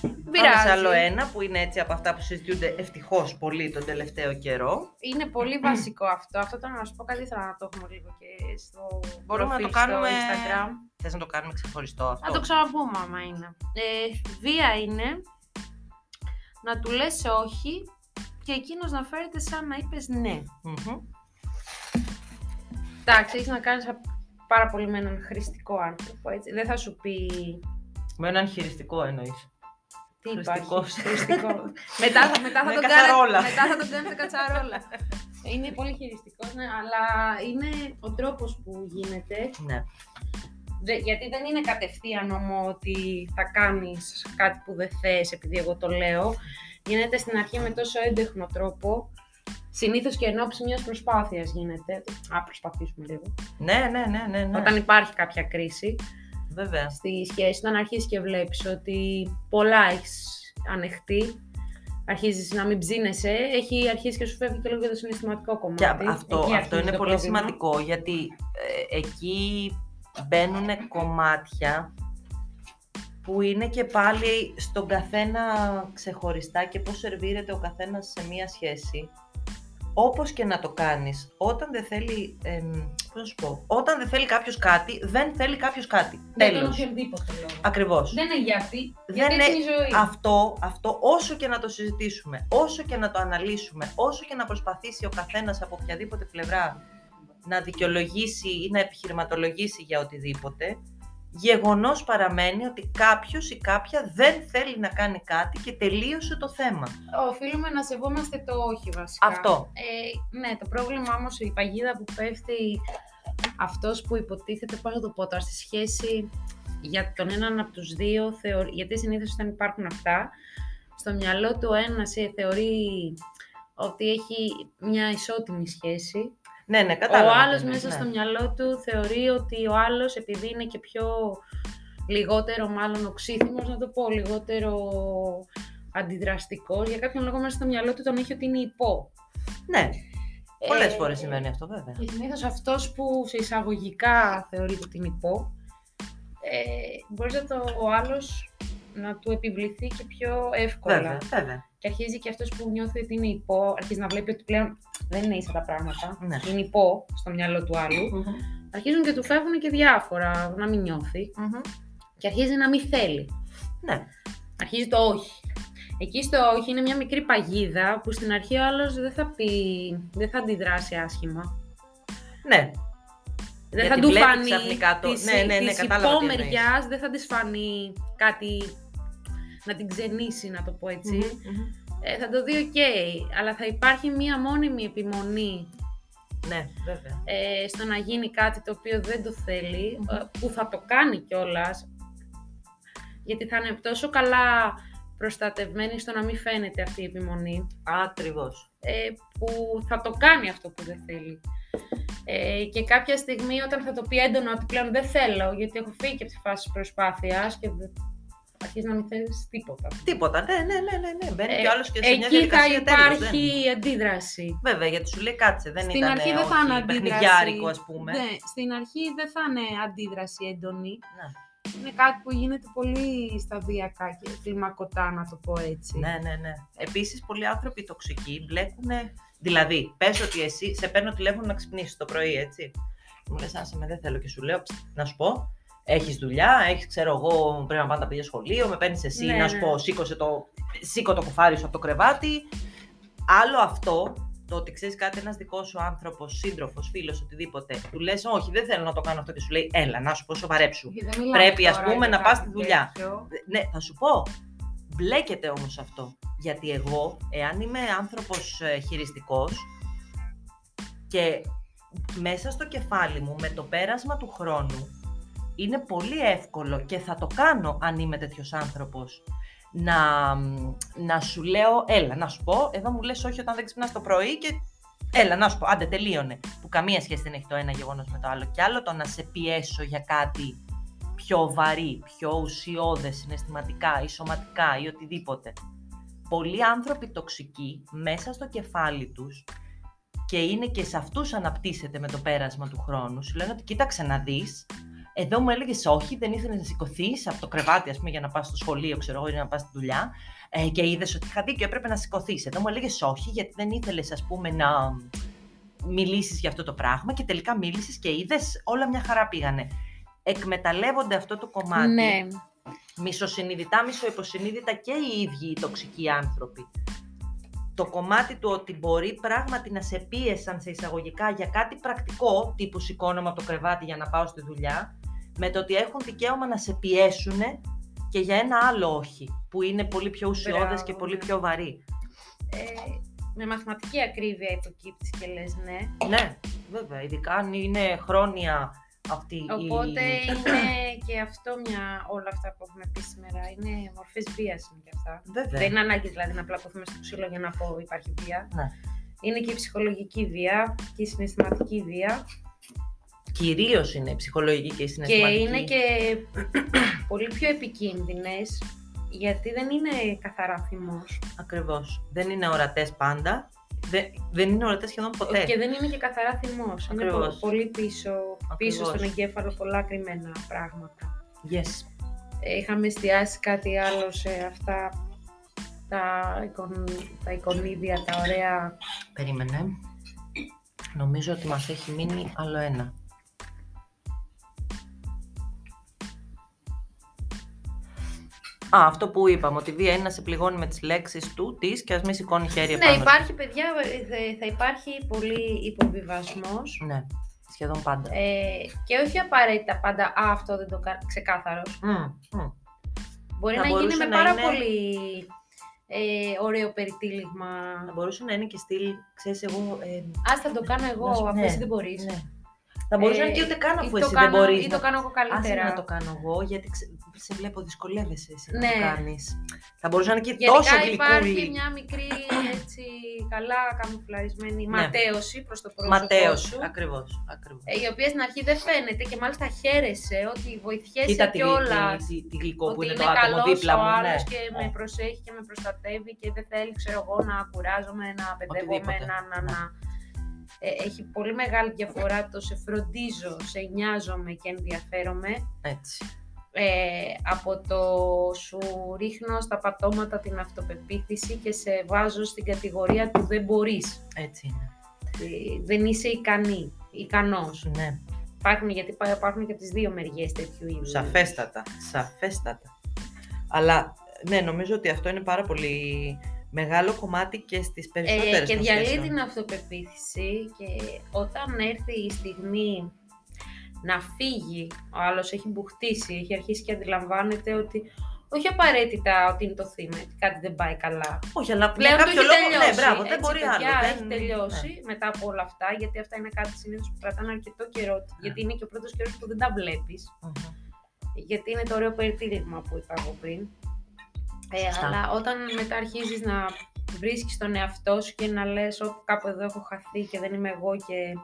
Δεν Πάμε σε πειράζει. άλλο ένα που είναι έτσι από αυτά που συζητιούνται ευτυχώς πολύ τον τελευταίο καιρό. Είναι πολύ βασικό αυτό. Αυτό τώρα να σου πω κάτι, θα να το έχουμε λίγο και στο Μπορούμε να το προφίλ κάνουμε. στο Instagram. Θες να το κάνουμε ξεχωριστό αυτό; Να το ξαναπούμε άμα είναι. Ε, βία είναι να του λες όχι και εκείνος να φέρεται σαν να είπες ναι. Μμμ. Εντάξει, έχεις να κάνεις πάρα πολύ με έναν χρηστικό άνθρωπο, έτσι. Δεν θα σου πει Με έναν χειριστικό εννοείς. Τι Χρηστικός. υπάρχει. Χρηστικό. μετά, θα- μετά, θα Με τον κατσαρόλα. κάνετε, μετά θα τον κάνετε κατσαρόλα. είναι πολύ χειριστικός, ναι, αλλά είναι ο τρόπος που γίνεται. Ναι. Δε- γιατί δεν είναι κατευθείαν όμω ότι θα κάνεις κάτι που δεν θες επειδή εγώ το λέω. Γίνεται στην αρχή με τόσο έντεχνο τρόπο. Συνήθως και εν ώψη μιας προσπάθειας γίνεται. Α, προσπαθήσουμε λίγο. Ναι, ναι, ναι, ναι. ναι. Όταν υπάρχει κάποια κρίση Βέβαια. στη σχέση, όταν αρχίσεις και βλέπεις ότι πολλά έχεις ανεχτεί, αρχίζεις να μην ψήνεσαι, έχει αρχίσει και σου φεύγει και λίγο και το συναισθηματικό Και κομμάτι. α- αυτό, Εκεί αυτό αρχίζει είναι το πολύ πρόβλημα. σημαντικό γιατί ε, εκεί μπαίνουν κομμάτια που είναι και πάλι στον καθένα ξεχωριστά και πώς σερβίρεται ο καθένας σε μία σχέση. Όπως και να το κάνεις, όταν δεν θέλει, εμ, πώς να σου πω, όταν δεν θέλει κάποιος κάτι, δεν θέλει κάποιος κάτι. Για τον Τέλος. οποιονδήποτε λόγο. Ακριβώς. Δεν είναι για αυτή, Δεν γιατί έτσι είναι είναι η ζωή. Αυτό, αυτό όσο και να το συζητήσουμε, όσο και να το αναλύσουμε, όσο και να προσπαθήσει ο καθένας από οποιαδήποτε πλευρά να δικαιολογήσει ή να επιχειρηματολογήσει για οτιδήποτε, γεγονός παραμένει ότι κάποιος ή κάποια δεν θέλει να κάνει κάτι και τελείωσε το θέμα. Οφείλουμε να σεβόμαστε το όχι βασικά. Αυτό. Ε, ναι, το πρόβλημα όμως η παγίδα που πέφτει αυτός που υποτίθεται, πώς θα το πω τώρα, στη σχέση για τον έναν από τους δύο, θεωρεί, γιατί συνήθως όταν υπάρχουν αυτά, στο μυαλό του ένας ε, θεωρεί ότι έχει μια ισότιμη σχέση. Ναι, ναι, κατάλαβα. ο τι άλλος εννοείς, μέσα ναι. στο μυαλό του θεωρεί ότι ο άλλος επειδή είναι και πιο λιγότερο μάλλον οξύθυμος, να το πω, λιγότερο αντιδραστικός, για κάποιον λόγο μέσα στο μυαλό του τον έχει ότι είναι υπό. Ναι, πολλές Ε, φορές συμβαίνει αυτό βέβαια. Και συνήθως αυτός που σε εισαγωγικά θεωρείται ότι είναι υπό, ε, μπορείς να το ο άλλος να του επιβληθεί και πιο εύκολα. Βέβαια, βέβαια. Και αρχίζει και αυτός που νιώθει ότι είναι υπό, αρχίζει να βλέπει ότι πλέον δεν είναι ίσα τα πράγματα. Ναι. Είναι υπό στο μυαλό του άλλου. Αρχίζουν και του φεύγουν και διάφορα να μην νιώθει. Μμμ. Και αρχίζει να μην θέλει. Ναι, Αρχίζει το όχι. Εκεί στο όχι είναι μια μικρή παγίδα που στην αρχή ο άλλος δεν θα πει, δεν θα αντιδράσει άσχημα. ναι. Δεν Γιατί θα του βλέπεις φανεί ξαφνικά το- της, ναι, ναι, ναι, της κατάλαβα τι υπόμεριας, δεν θα της φανεί κάτι να την ξενίσει, να το πω έτσι. Μμμ, μμμ. Ε, θα το δει οκ, αλλά θα υπάρχει μία μόνιμη επιμονή Ναι, βέβαια. ε, στο να γίνει κάτι το οποίο δεν το θέλει, Μμμ. ε, που θα το κάνει κιόλας. γιατί θα είναι τόσο καλά προστατευμένη στο να μην φαίνεται αυτή η επιμονή, Ακριβώς. ε, που θα το κάνει αυτό που δεν θέλει. Ε, και κάποια στιγμή όταν θα το πει έντονα ότι πλέον δεν θέλω, γιατί έχω φύγει και από τη φάση της προσπάθειας και δεν... αρχίζεις να μην θέλεις τίποτα. Τίποτα. Ναι, ναι, ναι, ναι. ναι. Μπαίνει Ε, κι ο άλλος και σε μια Εκεί θα διαδικασία τέλος, υπάρχει αντίδραση. δεν- Βέβαια, γιατί σου λέει κάτσε, δεν Στην ήταν αρχή δεν θα είναι όχι, αντίδραση. παιχνιδιάρικο, ας πούμε. Ναι, στην αρχή δεν θα είναι αντίδραση έντονη. Ναι. Είναι κάτι που γίνεται πολύ σταδιακά και κλιμακωτά, να το πω έτσι. Ναι, ναι, ναι. Επίσης, πολλοί άνθρωποι τοξικοί μπλέκουν. Δηλαδή, πες ότι εσύ σε παίρνω τηλέφωνο να ξυπνήσεις το πρωί, έτσι. Μου λες, άσε με, δεν θέλω και σου λέω, «Ψ, να σου πω, έχεις δουλειά, έχεις, ξέρω εγώ, πρέπει να πάνε τα παιδιά σχολείο, με παίρνεις εσύ, Ναι, να σου ναι. πω, σήκωσε το, σήκω το κουφάρι σου από το κρεβάτι. Άλλο αυτό, το ότι ξέρεις κάτι, ένας δικός σου άνθρωπος, σύντροφος, φίλος, οτιδήποτε, του λες: Όχι, δεν θέλω να το κάνω αυτό και σου λέει: Έλα, να σου πω, σοβαρέψου. Και δεν μιλάμε Πρέπει, ας τώρα πούμε, για να πας κάτι στη δουλειά. τέτοιο. Ναι, θα σου πω. Μπλέκεται όμως αυτό. Γιατί εγώ, εάν είμαι άνθρωπος ε, χειριστικός και μέσα στο κεφάλι μου με το πέρασμα του χρόνου είναι πολύ εύκολο και θα το κάνω αν είμαι τέτοιος άνθρωπος να, να σου λέω, έλα να σου πω, εδώ μου λες όχι όταν δεν ξυπνάς το πρωί και έλα να σου πω, άντε τελείωνε. Που καμία σχέση δεν έχει το ένα γεγονός με το άλλο. Και άλλο το να σε πιέσω για κάτι πιο βαρύ, πιο ουσιώδες συναισθηματικά ή σωματικά ή οτιδήποτε. Πολλοί άνθρωποι τοξικοί μέσα στο κεφάλι τους και είναι και σε αυτούς αναπτύσσεται με το πέρασμα του χρόνου. Σου λένε ότι κοίταξε να δεις, εδώ μου έλεγες όχι, δεν ήθελες να σηκωθείς από το κρεβάτι, ας πούμε, για να πας στο σχολείο, ξέρω εγώ, ή να πας στη δουλειά. Ε, και είδες ότι είχα δίκιο, έπρεπε να σηκωθείς. Εδώ μου έλεγες όχι, γιατί δεν ήθελες, ας πούμε, να μιλήσεις για αυτό το πράγμα. Και τελικά μίλησες και είδες, όλα μια χαρά πήγανε. Εκμεταλλεύονται αυτό το κομμάτι. Ναι. Μισοσυνειδητά, μισοϋποσυνείδητα και οι ίδιοι οι τοξικοί άνθρωποι. Το κομμάτι του ότι μπορεί πράγματι να σε πίεσαν σε εισαγωγικά για κάτι πρακτικό, τύπου σηκώνομαι από το κρεβάτι για να πάω στη δουλειά, με το ότι έχουν δικαίωμα να σε πιέσουν και για ένα άλλο όχι, που είναι πολύ πιο ουσιώδες Μπράβο, και πολύ ναι. πιο βαρύ. Ε, με μαθηματική ακρίβεια υποκύπτεις και λες ναι. Ναι, βέβαια, ειδικά αν είναι χρόνια αυτή Οπότε η... είναι και αυτό μια, όλα αυτά που έχουμε πει σήμερα, είναι μορφές βίας είναι και αυτά. Βέβαια. Δεν είναι ανάγκης δηλαδή να πλακωθούμε στο ξύλο για να πω υπάρχει βία. Ναι. Είναι και η ψυχολογική βία και η συναισθηματική βία. Κυρίως είναι η ψυχολογική και η Και συναισθηματική. είναι και πολύ πιο επικίνδυνες γιατί δεν είναι καθαρά θυμός. Ακριβώς. Δεν είναι ορατές πάντα. Δεν, δεν είναι ορατές σχεδόν ποτέ. Και δεν είναι και καθαρά θυμός. Είναι Ακριβώς. πο- πολύ πίσω, πίσω Ακριβώς. στον εγκέφαλο πολλά κρυμμένα πράγματα. Yes. Ε, Είχαμε εστιάσει κάτι άλλο σε αυτά τα, εικον, τα εικονίδια, τα ωραία. Περίμενε. Νομίζω ότι μας έχει μείνει άλλο ένα. Α, αυτό που είπαμε, ότι η βία είναι να σε πληγώνει με τις λέξεις του, της και ας μην σηκώνει χέρι Ναι, επάνω σου. υπάρχει παιδιά, ε, θα- θα υπάρχει πολύ υποβιβασμός Ναι, σχεδόν πάντα. ε, και όχι απαραίτητα πάντα «Α, αυτό δεν το κάνω ξεκάθαρος». Μμ, μμ. Μπορεί Θα να γίνει μπορούσε με να πάρα είναι- πολύ ε, ωραίο περιτύλιγμα. Θα μπορούσε να είναι και στυλ, ξέρεις εγώ... Ε, Ας θα το κάνω εγώ, να σου- αφού ναι, εσύ δεν μπορείς. ναι. Θα μπορούσε να είναι Ε, και ούτε καν ή αφού το εσύ κάνω- δεν μπορείς. Ή να- το κάνω εγώ Άσε καλύτερα. να το κάνω εγώ, γιατί ξε- σε βλέπω δυσκολεύεσαι εσύ να Ναι. το κάνεις. Θα μπορούσε να είναι και Γενικά τόσο υπάρχει γλυκούλη. μια μικρή έτσι καλά καμουφλαρισμένη Ναι. ματέωση προς το πρόσωπό Ματέος, σου. ακριβώς, ακριβώς. ε, Η οποία στην αρχή δεν φαίνεται και μάλιστα χαίρεσαι ότι βοηθιέσαι Κοίτα τη, κιόλας. τη, τη, τη γλυκό που Ότι είναι είναι το άτομο καλός δίπλα ο μου. άλλος ναι. και Ναι. με προσέχει και με προστατεύει και δεν θέλει, ξέρω εγώ, να κουράζομαι, να παιδεύομαι, Οτιδήποτε. να, να, Ναι. να. Ε, έχει πολύ μεγάλη διαφορά το σε φροντίζω, σε νοιάζομαι και ενδιαφέρομαι Έτσι. ε, από το σου ρίχνω στα πατώματα την αυτοπεποίθηση και σε βάζω στην κατηγορία του δεν μπορείς. Έτσι είναι. Ε, δεν είσαι ικανή, ικανός. Ναι, Υπάρχουν, γιατί πά- υπάρχουν και από τις δύο μεριές τέτοιου είδους. σαφέστατα, σαφέστατα. Αλλά ναι, νομίζω ότι αυτό είναι πάρα πολύ μεγάλο κομμάτι και στις Ε, περισσότερες και των διαλύει σχέσεων. την αυτοπεποίθηση και όταν έρθει η στιγμή να φύγει, ο άλλος έχει μπουχτίσει, έχει αρχίσει και αντιλαμβάνεται ότι όχι απαραίτητα ότι είναι το θύμα, ότι κάτι δεν πάει καλά. Όχι, αλλά Πλέον για το κάποιο έχει λόγο, τελειώσει. ναι, μπράβο, δεν Έτσι, μπορεί παιδιά, άλλο. έχει δεν- τελειώσει ναι. μετά από όλα αυτά, γιατί αυτά είναι κάτι συνήθως που κρατάνε αρκετό καιρό. Γιατί είναι και ο πρώτος καιρός που δεν τα βλέπεις. Μμμ. Γιατί είναι το ωραίο περιτύλιγμα που είπα εγώ πριν. Ε, Σωστά. αλλά όταν μετά αρχίζεις να βρίσκεις τον εαυτό σου και να λες ότι κάπου εδώ έχω χαθεί και δεν είμαι εγώ και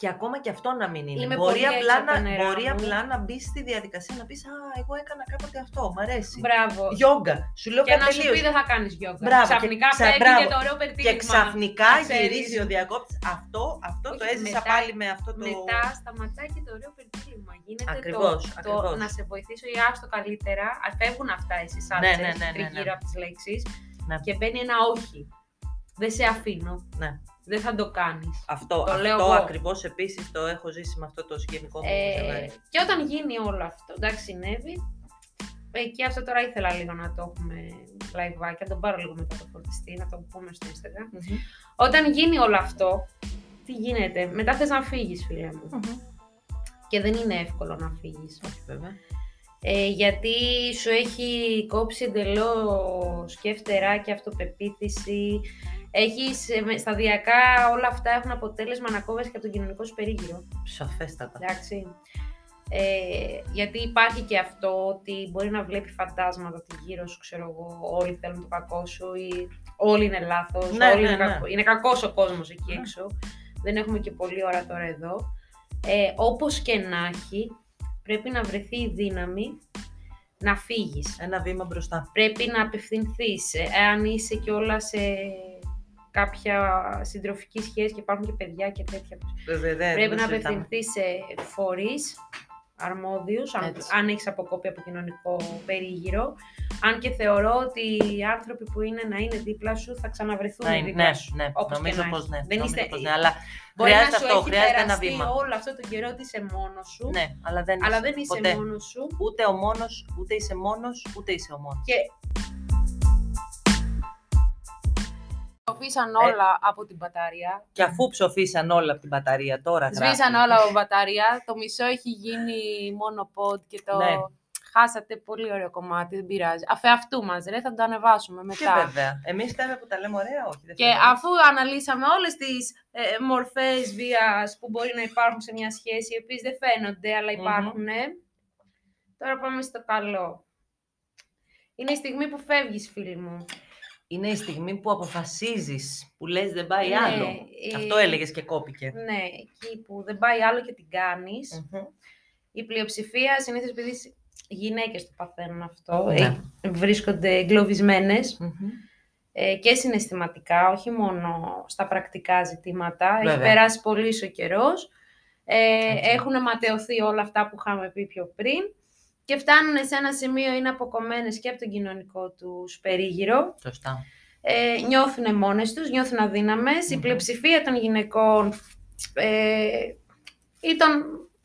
Και ακόμα και αυτό να μην είναι. Είμαι μπορεί πολύ απλά, έξω από να, τα νερά μπορεί μου. απλά να μπεις στη διαδικασία να πεις Α, εγώ έκανα κάποτε αυτό, μ' αρέσει. μπράβο. Γιόγκα. Σου λέω Και κάτι να σου πει τελείως. δεν θα κάνεις γιόγκα. Μπράβο, Ξαφνικά και ξα- φεύγει μπράβο. και το ωραίο περιτύλιγμα. Και ξαφνικά Να ξέρεις. γυρίζει ο διακόπτης. Αυτό, αυτό το Όχι, έζησα μετά- πάλι με αυτό το. Μετά σταματάει και το ωραίο περιτύλιγμα. Γίνεται Ακριβώς, το, ακριβώς. το να σε βοηθήσω ή άστο καλύτερα. Α, Φεύγουν αυτά εσύ σαν Ναι, ναι, ναι, ναι, τριγύρω ναι. από τις λέξεις Ναι. και μπαίνει ένα όχι. Δεν σε αφήνω. Ναι. Δεν θα το κάνεις. Αυτό, Το λέω αυτό εγώ. ακριβώς επίσης το έχω ζήσει με αυτό το συγγενικό μου Ε, ζευγάρι. και όταν γίνει όλο αυτό, εντάξει, συνέβη. Ε, και αυτό τώρα ήθελα λίγο να το έχουμε live, να τον πάρω λίγο μετά το φορτιστή, να το πούμε στο Instagram. Μμμ. Όταν γίνει όλο αυτό, τι γίνεται, μετά θες να φύγεις φίλε μου. Μμμ. Και δεν είναι εύκολο να φύγεις. Όχι βέβαια. Ε, γιατί σου έχει κόψει εντελώς και φτερά και αυτοπεποίθηση. Έχεις ε, με- σταδιακά όλα αυτά έχουν αποτέλεσμα να κόβεις και από τον κοινωνικό σου περίγυρο. Σαφέστατα. Εντάξει. Ε, γιατί υπάρχει και αυτό ότι μπορεί να βλέπει φαντάσματα ότι γύρω σου, ξέρω εγώ, όλοι θέλουν το κακό σου ή όλοι είναι λάθος, Ναι, όλοι ναι, είναι, ναι. κακό, είναι κακός ο κόσμος εκεί Ναι. έξω. Δεν έχουμε και πολλή ώρα τώρα εδώ. Ε, όπως και να έχει, πρέπει να βρεθεί η δύναμη να φύγεις. Ένα βήμα μπροστά. Πρέπει να απευθυνθείς, ε, εάν είσαι κιόλα σε κάποια συντροφική σχέση και υπάρχουν και παιδιά και τέτοια. Βέβαια, δεν- Πρέπει δεν να συζητάμε. απευθυνθεί σε φορείς αρμόδιους, αν, Έτσι. αν έχεις αποκόπη από κοινωνικό περίγυρο. Αν και θεωρώ ότι οι άνθρωποι που είναι να είναι δίπλα σου θα ξαναβρεθούν Να είναι- δίπλα ναι, σου. ναι, όπως και νομίζω να πως έχει. ναι. Δεν νομίζω είστε- πως ναι, αλλά Μπορεί χρειάζεται να σου αυτό, έχει χρειάζεται ένα περαστεί βήμα. όλο αυτό τον καιρό ότι είσαι μόνος σου, Ναι, αλλά δεν αλλά είσαι, δεν είσαι ποτέ. μόνος σου. Ούτε ο μόνος, ούτε είσαι μόνος, ούτε είσαι ο μόνος. Και Ψοφίσαν όλα από την μπαταρία. Και αφού ψοφίσαν όλα από την μπαταρία τώρα Σβήσαν γράφει. όλα από μπαταρία. Το μισό έχει γίνει μόνο pod και το Ναι. χάσατε πολύ ωραίο κομμάτι. Δεν πειράζει. Αφ' αυτού μας, ρε, θα το ανεβάσουμε Και μετά. βέβαια. Εμείς φταίμε που τα λέμε ωραία, όχι. δεν Και φταίμε. αφού αναλύσαμε όλες τις ε, μορφές βίας που μπορεί να υπάρχουν σε μια σχέση, οι οποίες δεν φαίνονται, αλλά Μμμ. υπάρχουν, τώρα πάμε στο καλό. Είναι η στιγμή που φεύγεις, φίλοι μου. Είναι η στιγμή που αποφασίζεις, που λες δεν πάει Ναι, άλλο. ε, Αυτό έλεγες και κόπηκε. Ναι, εκεί που δεν πάει άλλο και την κάνεις. Μμμ. Η πλειοψηφία, συνήθως επειδή σ- οι γυναίκες το παθαίνουν αυτό, Ναι. ε, βρίσκονται εγκλωβισμένες Μμμ. ε, και συναισθηματικά, όχι μόνο στα πρακτικά ζητήματα. Έχει Βέβαια. περάσει πολύ ο καιρός. Ε, Έτσι. έχουν ματαιωθεί όλα αυτά που είχαμε πει πιο πριν και φτάνουν σε ένα σημείο, είναι αποκομμένες και από τον κοινωνικό τους περίγυρο. Σωστά. Ε, νιώθουν μόνες τους, νιώθουν αδύναμες. Η Μμμ. πλειοψηφία των γυναικών ε, ή των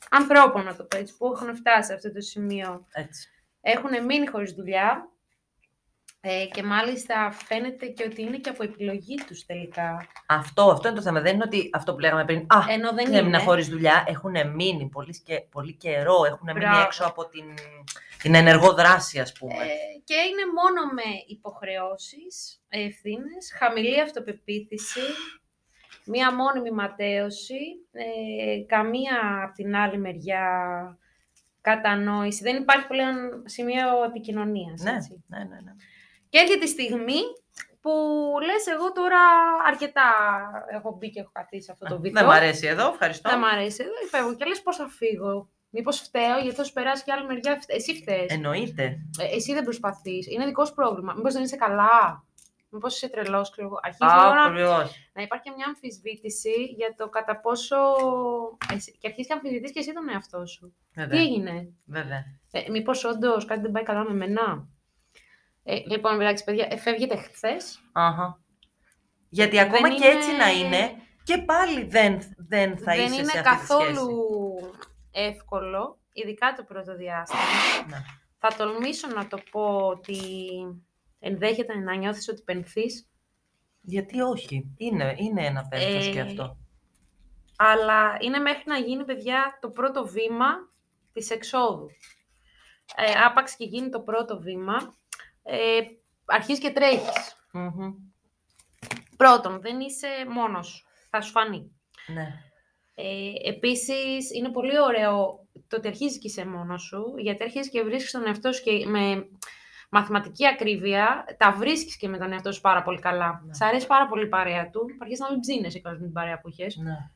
ανθρώπων, να το πω έτσι, που έχουν φτάσει σε αυτό το σημείο, Έτσι. έχουν μείνει χωρίς δουλειά ε, και μάλιστα φαίνεται και ότι είναι και από επιλογή τους τελικά. Αυτό, αυτό είναι το θέμα. Δεν είναι ότι αυτό που λέγαμε πριν. Α, Ενώ δεν έμεινα είναι. χωρίς δουλειά. Έχουν μείνει πολύ, σκε- πολύ καιρό. Έχουν μείνει Μπράβο. έξω από την, την ενεργό δράση, ας πούμε. Ε, και είναι μόνο με υποχρεώσεις, ευθύνες, χαμηλή αυτοπεποίθηση, μία μόνιμη ματέωση, ε, καμία από την άλλη μεριά κατανόηση. Δεν υπάρχει πλέον σημείο επικοινωνίας. ναι, έτσι. ναι, ναι, ναι. Και έρχεται η στιγμή που λες εγώ τώρα αρκετά έχω μπει και έχω καθίσει σε αυτό το βυθό. Δεν μ' αρέσει εδώ, ευχαριστώ. Δεν μ' αρέσει. Δεν φεύγω. Και λες πώς θα φύγω; Μήπως φταίω, γιατί θα σου περάσει και άλλη μεριά. φτε- Εσύ φταίς. Εννοείται. Ε, εσύ δεν προσπαθείς. Είναι δικό σου πρόβλημα. Μήπως δεν είσαι καλά. Μήπως είσαι τρελός, ξέρω εγώ. Αρχίζει Α, λίγο να, ακριβώς. να υπάρχει και μια αμφισβήτηση για το κατά πόσο... Εσύ, και αρχίζεις και αμφισβητείς και εσύ τον εαυτό σου. Τι Βέβαια. έγινε; Βέβαια. Ε, μήπως όντως κάτι δεν πάει καλά με μένα; Ε, λοιπόν, εντάξει, παιδιά, ε, φεύγετε χθες. Αχα. Γιατί ακόμα Δεν και είναι- έτσι να είναι, και πάλι δεν, δεν θα δεν είσαι είναι σε αυτή καθόλου τη σχέση. εύκολο, ειδικά το πρώτο διάστημα. Ναι. Θα τολμήσω να το πω ότι ενδέχεται να νιώθεις ότι πενθείς, Γιατί όχι. Είναι, είναι ένα πένθος και Ε, αυτό. αλλά είναι μέχρι να γίνει, παιδιά, το πρώτο βήμα της εξόδου. Ε, άπαξ και γίνει το πρώτο βήμα, ε, αρχίζεις και τρέχεις. Μμμ. Πρώτον, δεν είσαι μόνος σου. Θα σου φανεί. Ναι. Ε, επίσης, είναι πολύ ωραίο το ότι αρχίζεις και είσαι μόνος σου, γιατί αρχίζεις και βρίσκεις τον εαυτό σου και με μαθηματική ακρίβεια, τα βρίσκεις και με τον εαυτό σου πάρα πολύ καλά. Ναι. Σ' αρέσει πάρα πολύ η παρέα του, αρχίζεις να μην ψήνεσαι κιόλας με την παρέα που είχες. ναι.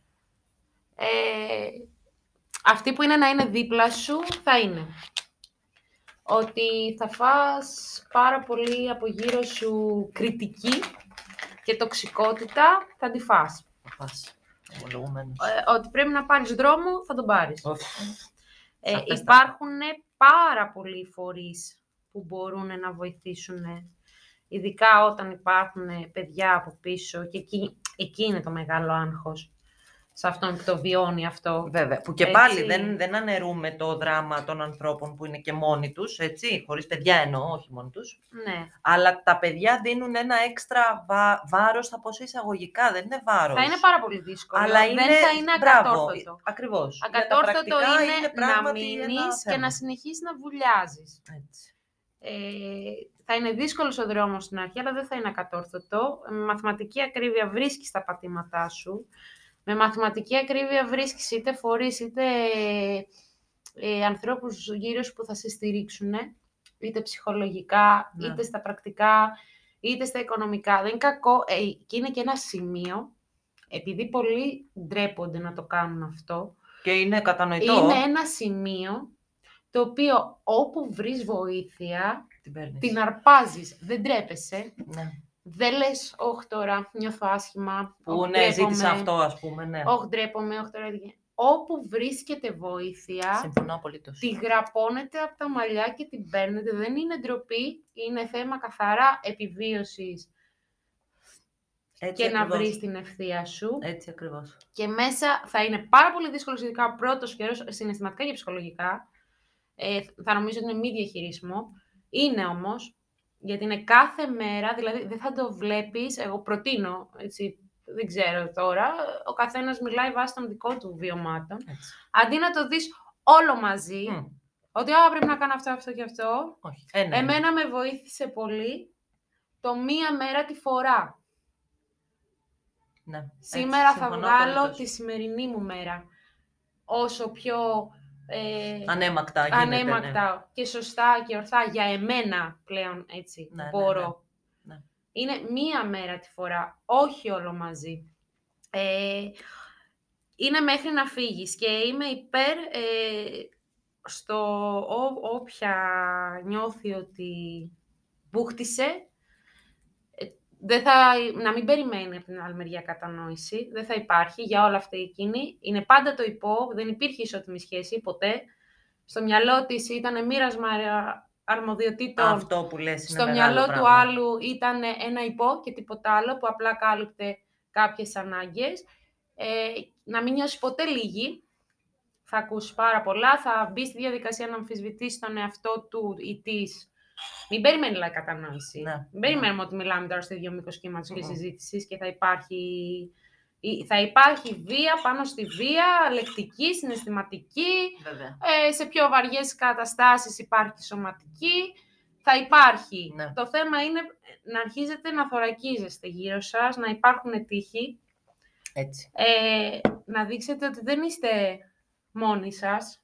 Ε, αυτή που είναι να είναι δίπλα σου, θα είναι. Ότι θα φας πάρα πολύ από γύρω σου κριτική και τοξικότητα, θα τη φας. Θα πας. Ομολογουμένως. Ε, ότι πρέπει να πάρεις δρόμο, θα τον πάρεις. Οφ. Ε, Σαφέστατα. υπάρχουν πάρα πολλοί φορείς που μπορούν να βοηθήσουν, ειδικά όταν υπάρχουν παιδιά από πίσω και εκεί, εκεί είναι το μεγάλο άγχος σε αυτόν που το βιώνει αυτό. Βέβαια. Που και Έτσι. πάλι δεν, δεν αναιρούμε το δράμα των ανθρώπων που είναι και μόνοι τους, έτσι, χωρίς παιδιά εννοώ, όχι μόνοι τους. Ναι. Αλλά τα παιδιά δίνουν ένα έξτρα βα... βάρος, θα πω σε εισαγωγικά, δεν είναι βάρος. Θα είναι πάρα πολύ δύσκολο. Αλλά είναι, Δεν θα είναι μπράβο, ακατόρθωτο. Ακριβώς. Για τα Ακατόρθωτο πρακτικά είναι, να πράγματι ένα μείνεις και θέμα. να συνεχίσεις να βουλιάζεις. Έτσι. Ε, θα είναι δύσκολος ο δρόμος στην αρχή, αλλά δεν θα είναι ακατόρθωτο. Με μαθηματική ακρίβεια βρίσκεις τα πατήματά σου. Με μαθηματική ακρίβεια βρίσκεις είτε φορείς, είτε ε, ανθρώπους γύρω σου που θα σε στηρίξουν, είτε ψυχολογικά, Ναι. είτε στα πρακτικά, είτε στα οικονομικά. Δεν είναι κακό. Ε, και είναι και ένα σημείο, επειδή πολλοί ντρέπονται να το κάνουν αυτό, Και είναι κατανοητό. είναι ένα σημείο το οποίο όπου βρεις βοήθεια, Την παίρνεις. την αρπάζεις, δεν τρέπεσαι Ναι. Δεν λες, όχι τώρα, νιώθω άσχημα. Που «Ωχ, ναι, ζήτησα ντρέπομαι, αυτό, ας πούμε, ναι. Όχι, ντρέπομαι, όχι τώρα. δεν- Όπου βρίσκεται βοήθεια, Συμφωνώ απολύτως. τη γραπώνετε από τα μαλλιά και την παίρνετε. Δεν είναι ντροπή, είναι θέμα καθαρά επιβίωσης Έτσι και να ακριβώς. βρεις την ευθεία σου. Έτσι ακριβώς. Και μέσα θα είναι πάρα πολύ δύσκολος, ειδικά ο πρώτος καιρός, συναισθηματικά και ψυχολογικά. Ε, θα νομίζω ότι είναι μη διαχειρίσιμο. Είναι όμως, γιατί είναι κάθε μέρα, δηλαδή δεν θα το βλέπεις, εγώ προτείνω, έτσι, δεν ξέρω τώρα, ο καθένας μιλάει βάσει των δικών του βιωμάτων. Έτσι. Αντί να το δεις όλο μαζί, Μμ, ότι «Α, πρέπει να κάνω αυτό, αυτό και αυτό, όχι. Ένα είναι. εμένα με βοήθησε πολύ το μία μέρα τη φορά. Ναι, έτσι, Σήμερα θα συμφωνώ βγάλω απολύτως. τη σημερινή μου μέρα. Όσο πιο ε, Ανέμακτα γίνεται, ανέμακτα και σωστά και ορθά για εμένα πλέον έτσι Ναι, ναι, μπορώ. ναι. Ναι. Είναι μία μέρα τη φορά, όχι όλο μαζί. Ε, είναι μέχρι να φύγεις και είμαι υπέρ ε, στο ό, όποια νιώθει ότι μπούχτισε, ε, δεν θα, να μην περιμένει από την άλλη μεριά κατανόηση. Δεν θα υπάρχει για όλα αυτά εκείνη. Είναι πάντα το υπό, δεν υπήρχε ισότιμη σχέση ποτέ. Στο μυαλό της ήταν μοίρασμα α- αρμοδιοτήτων. Αυτό που λες είναι Στο μεγάλο μυαλό του πράγμα. άλλου ήταν ένα υπό και τίποτα άλλο που απλά κάλυπτε κάποιες ανάγκες. Ε, να μην νιώσεις ποτέ λίγη. Θα ακούσεις πάρα πολλά. Θα μπει στη διαδικασία να αμφισβητήσεις τον εαυτό του ή της. Μην περιμένει δηλαδή κατανόηση. Ναι. Μην περιμένουμε ότι μιλάμε τώρα στο ίδιο μήκος κύματο και Μμμ. συζήτησης και θα υπάρχει, ή- θα υπάρχει βία πάνω στη βία, λεκτική, συναισθηματική, Βέβαια. ε, σε πιο βαριές καταστάσεις υπάρχει σωματική, θα υπάρχει. Ναι. Το θέμα είναι να αρχίζετε να θωρακίζεστε γύρω σας, να υπάρχουν τύχοι, Έτσι. ε, να δείξετε ότι δεν είστε μόνοι σας.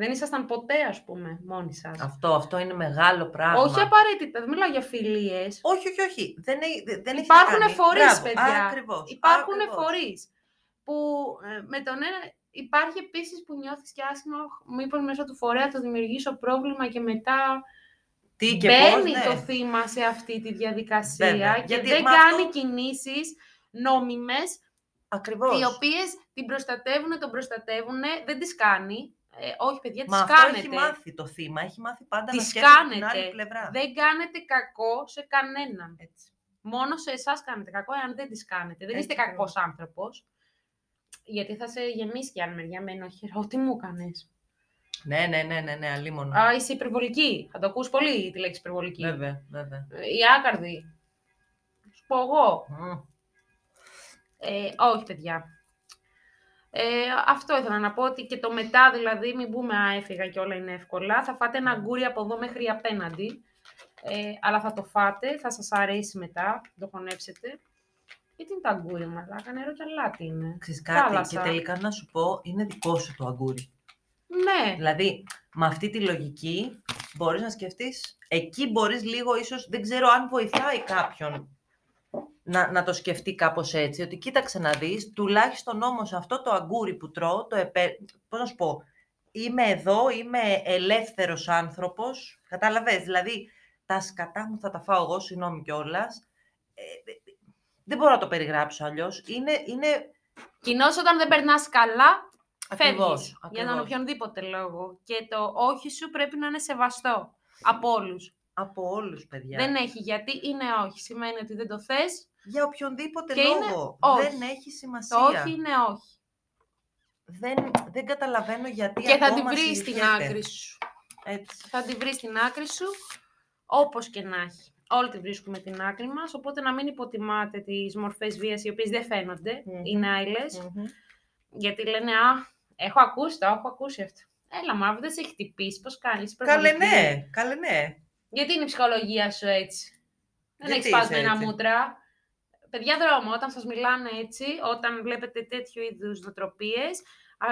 Δεν ήσασταν ποτέ, ας πούμε, μόνοι σας. Αυτό, αυτό είναι μεγάλο πράγμα. Όχι απαραίτητα, δεν μιλάω για φιλίες. όχι, όχι, όχι. Δεν, έχει- δεν, δεν έχεις Υπάρχουν να κάνεις. φορείς, Μπράβο, παιδιά. Ακριβώς. Υπάρχουν ακριβώς. φορείς που ε, με τον ένα... Υπάρχει επίσης που νιώθεις και άσχημα, μήπως μέσα του φορέα το δημιουργήσω πρόβλημα και μετά Τι και μπαίνει πώς, ναι. το θύμα σε αυτή τη διαδικασία Βέβαια, και γιατί δεν με κάνει αυτό- κινήσεις νόμιμες, Ακριβώς. οι οποίες την προστατεύουν, τον προστατεύουν, δεν τις κάνει. Ε, όχι, παιδιά, τις Μα αυτό κάνετε. έχει μάθει το θύμα. Έχει μάθει πάντα να Τις σκέφτεται την κάνετε. άλλη πλευρά. Δεν κάνετε κακό σε κανέναν. Έτσι. Μόνο σε εσάς κάνετε κακό, εάν δεν τις κάνετε. Δεν Έτσι είστε ακριβώς. κακός άνθρωπος. Γιατί θα σε γεμίσει και άλλη μεριά με ενοχές, ρε. Τι μου έκανες. Ναι, ναι, ναι, ναι, ναι, αλίμονο. Α, είσαι υπερβολική. Θα το ακούς πολύ τη λέξη υπερβολική. Βέβαια, βέβαια. Ε, Η άκαρδη. Σου πω εγώ. Μμ. Ε, όχι, παιδιά. Ε, αυτό ήθελα να πω ότι και το μετά, δηλαδή, μην πούμε «Α, έφυγα και όλα είναι εύκολα». Θα φάτε ένα Ναι. αγγούρι από εδώ μέχρι απέναντι. Ε, αλλά θα το φάτε, θα σας αρέσει μετά, το χωνέψετε. Γιατί είναι το αγκούρι, μαλάκα, νερό και αλάτι είναι. Ξέρεις κάτι, Θάλασσα. και τελικά να σου πω, είναι δικό σου το αγκούρι. Ναι, Δηλαδή, με αυτή τη λογική μπορείς να σκεφτείς, εκεί μπορείς λίγο ίσως, δεν ξέρω αν βοηθάει κάποιον να, να το σκεφτεί κάπως έτσι, ότι κοίταξε να δεις, τουλάχιστον όμως αυτό το αγκούρι που τρώω, το επέ... πώς να σου πω, είμαι εδώ, είμαι ελεύθερος άνθρωπος, κατάλαβες, δηλαδή τα σκατά μου θα τα φάω εγώ, συγγνώμη κιόλας. Ε, δεν μπορώ να το περιγράψω αλλιώς. Είναι, είναι Κοινώς όταν δεν περνάς καλά, Ακριβώς, φεύγεις. Για τον ακριβώς. οποιονδήποτε λόγο. Και το όχι σου πρέπει να είναι σεβαστό από όλους. από όλους, παιδιά. Δεν έχει γιατί είναι όχι. Σημαίνει ότι δεν το θες. Για οποιονδήποτε Και είναι λόγο. όχι. Δεν έχει σημασία. Το όχι είναι όχι. Δεν, δεν καταλαβαίνω γιατί Και θα την ακόμα βρεις στην συζητιέται. άκρη σου. Έτσι. Θα την βρεις στην άκρη σου, όπως και να έχει. Όλοι τη βρίσκουμε την άκρη μας, οπότε να μην υποτιμάτε τις μορφές βίας, οι οποίες δεν φαίνονται, Μμμ. είναι άειλες, Μμμ. γιατί λένε «Α, έχω ακούσει το, έχω ακούσει αυτό». Έλα, μα δεν σε έχει χτυπήσει, πώς κάνεις, Καλέ υπερβολική. ναι, καλέ ναι. Γιατί είναι η ψυχολογία σου έτσι; Δεν Γιατί έχεις πάσει είσαι ένα έτσι; μούτρα. Παιδιά δρόμο, όταν σας μιλάνε έτσι, όταν βλέπετε τέτοιου είδους νοοτροπίες, α,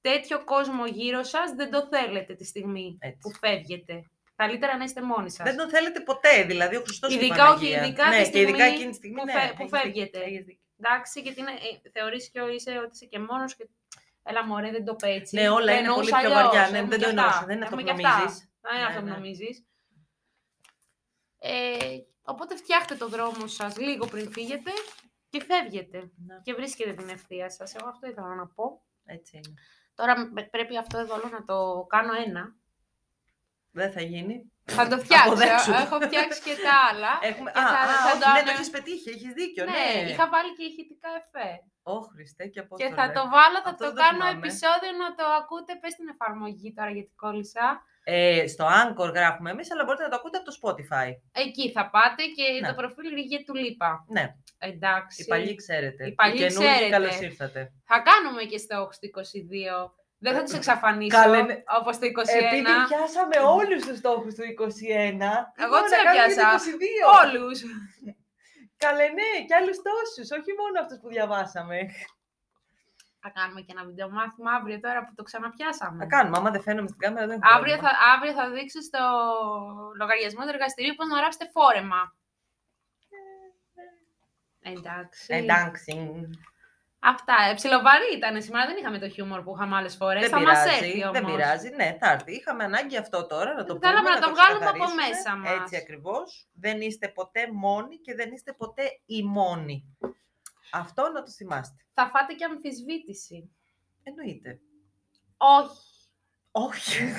τέτοιο κόσμο γύρω σας δεν το θέλετε τη στιγμή Έτσι. που φεύγετε. Καλύτερα να είστε μόνοι σας. Δεν τον θέλετε ποτέ, δηλαδή ο Χριστός και η Ειδικά, όχι, Παναγία. ειδικά ναι, τη και ειδικά στιγμή εκείνη τη στιγμή, που ναι, φε- έχεις που δίκιο, φεύγετε. έχεις δίκιο. Εντάξει, γιατί είναι, ε, θεωρείς και ο- είσαι ότι είσαι και μόνος και έλα μωρέ δεν το πέτσι. Ναι, όλα Το είναι εννοούσα πολύ πιο αλλιώς, βαριά. Ναι, έχουμε δεν το και εννοούσα. αυτά. Δεν είναι αυτό Έχουμε που και αυτά. νομίζεις. Δεν είναι Ναι, αυτό που ναι. νομίζεις. Ε, Οπότε φτιάχτε το δρόμο σας λίγο πριν φύγετε και φεύγετε. Να, Και βρίσκετε την ευθεία σας. Εγώ αυτό ήθελα να πω. έτσι είναι. Τώρα μ- πρέπει αυτό εδώ όλο να το κάνω ένα. Δεν θα γίνει. Θα το φτιάξω. Αποδέξου. Έχω φτιάξει και τα άλλα. Έχουμε... Και Α, θα- α, θα όχι, το ναι, ανε- το έχεις πετύχει, έχεις δίκιο, ναι, ναι. είχα βάλει και ηχητικά εφέ. Ω, Χριστέ, και από Και θα το βάλω, θα Αυτό το δεν το κάνω θυμάμαι. επεισόδιο να το ακούτε. Πες την εφαρμογή τώρα γιατί κόλλησα. Ε, στο Anchor γράφουμε εμείς, αλλά μπορείτε να το ακούτε από το Spotify. Εκεί θα πάτε και Ναι. το προφίλ Ριγέ του Λίπα. Ναι, Εντάξει. οι παλιοί ξέρετε. Οι παλιοί καινούργοι ξέρετε. καλώς ήρθατε. Θα κάνουμε και στο 22. Δεν θα τους εξαφανίσω Καλέ, ναι. όπως το 21. Επειδή πιάσαμε όλους τους στόχους του 21, Εγώ είπαμε τους να κάνουμε και έπιασα. το 22. Όλους. Καλέ, ναι, και άλλους τόσους, όχι μόνο αυτούς που διαβάσαμε. Θα κάνουμε και ένα βίντεο μάθημα αύριο τώρα που το ξαναπιάσαμε. Θα κάνουμε, άμα δεν φαίνομαι στην κάμερα δεν έχω Αύριο θα, πρόβλημα. αύριο θα δείξω στο λογαριασμό του εργαστηρίου πώς να γράψετε φόρεμα. Εντάξει. Εντάξει. Αυτά. Ε, ψιλοβαρή ήταν σήμερα. Δεν είχαμε το χιούμορ που είχαμε άλλες φορές. Δεν Θα μας έρθει πειράζει, όμως. δεν πειράζει. Ναι, θα έρθει. Είχαμε ανάγκη αυτό τώρα να το πούμε. Θέλαμε να το βγάλουμε από ξεκαθαρίσουμε. μέσα μας. Έτσι ακριβώς. Δεν είστε ποτέ μόνοι και δεν είστε ποτέ οι μόνοι. Αυτό να το θυμάστε. Θα φάτε και αμφισβήτηση. Εννοείται. Όχι. Όχι.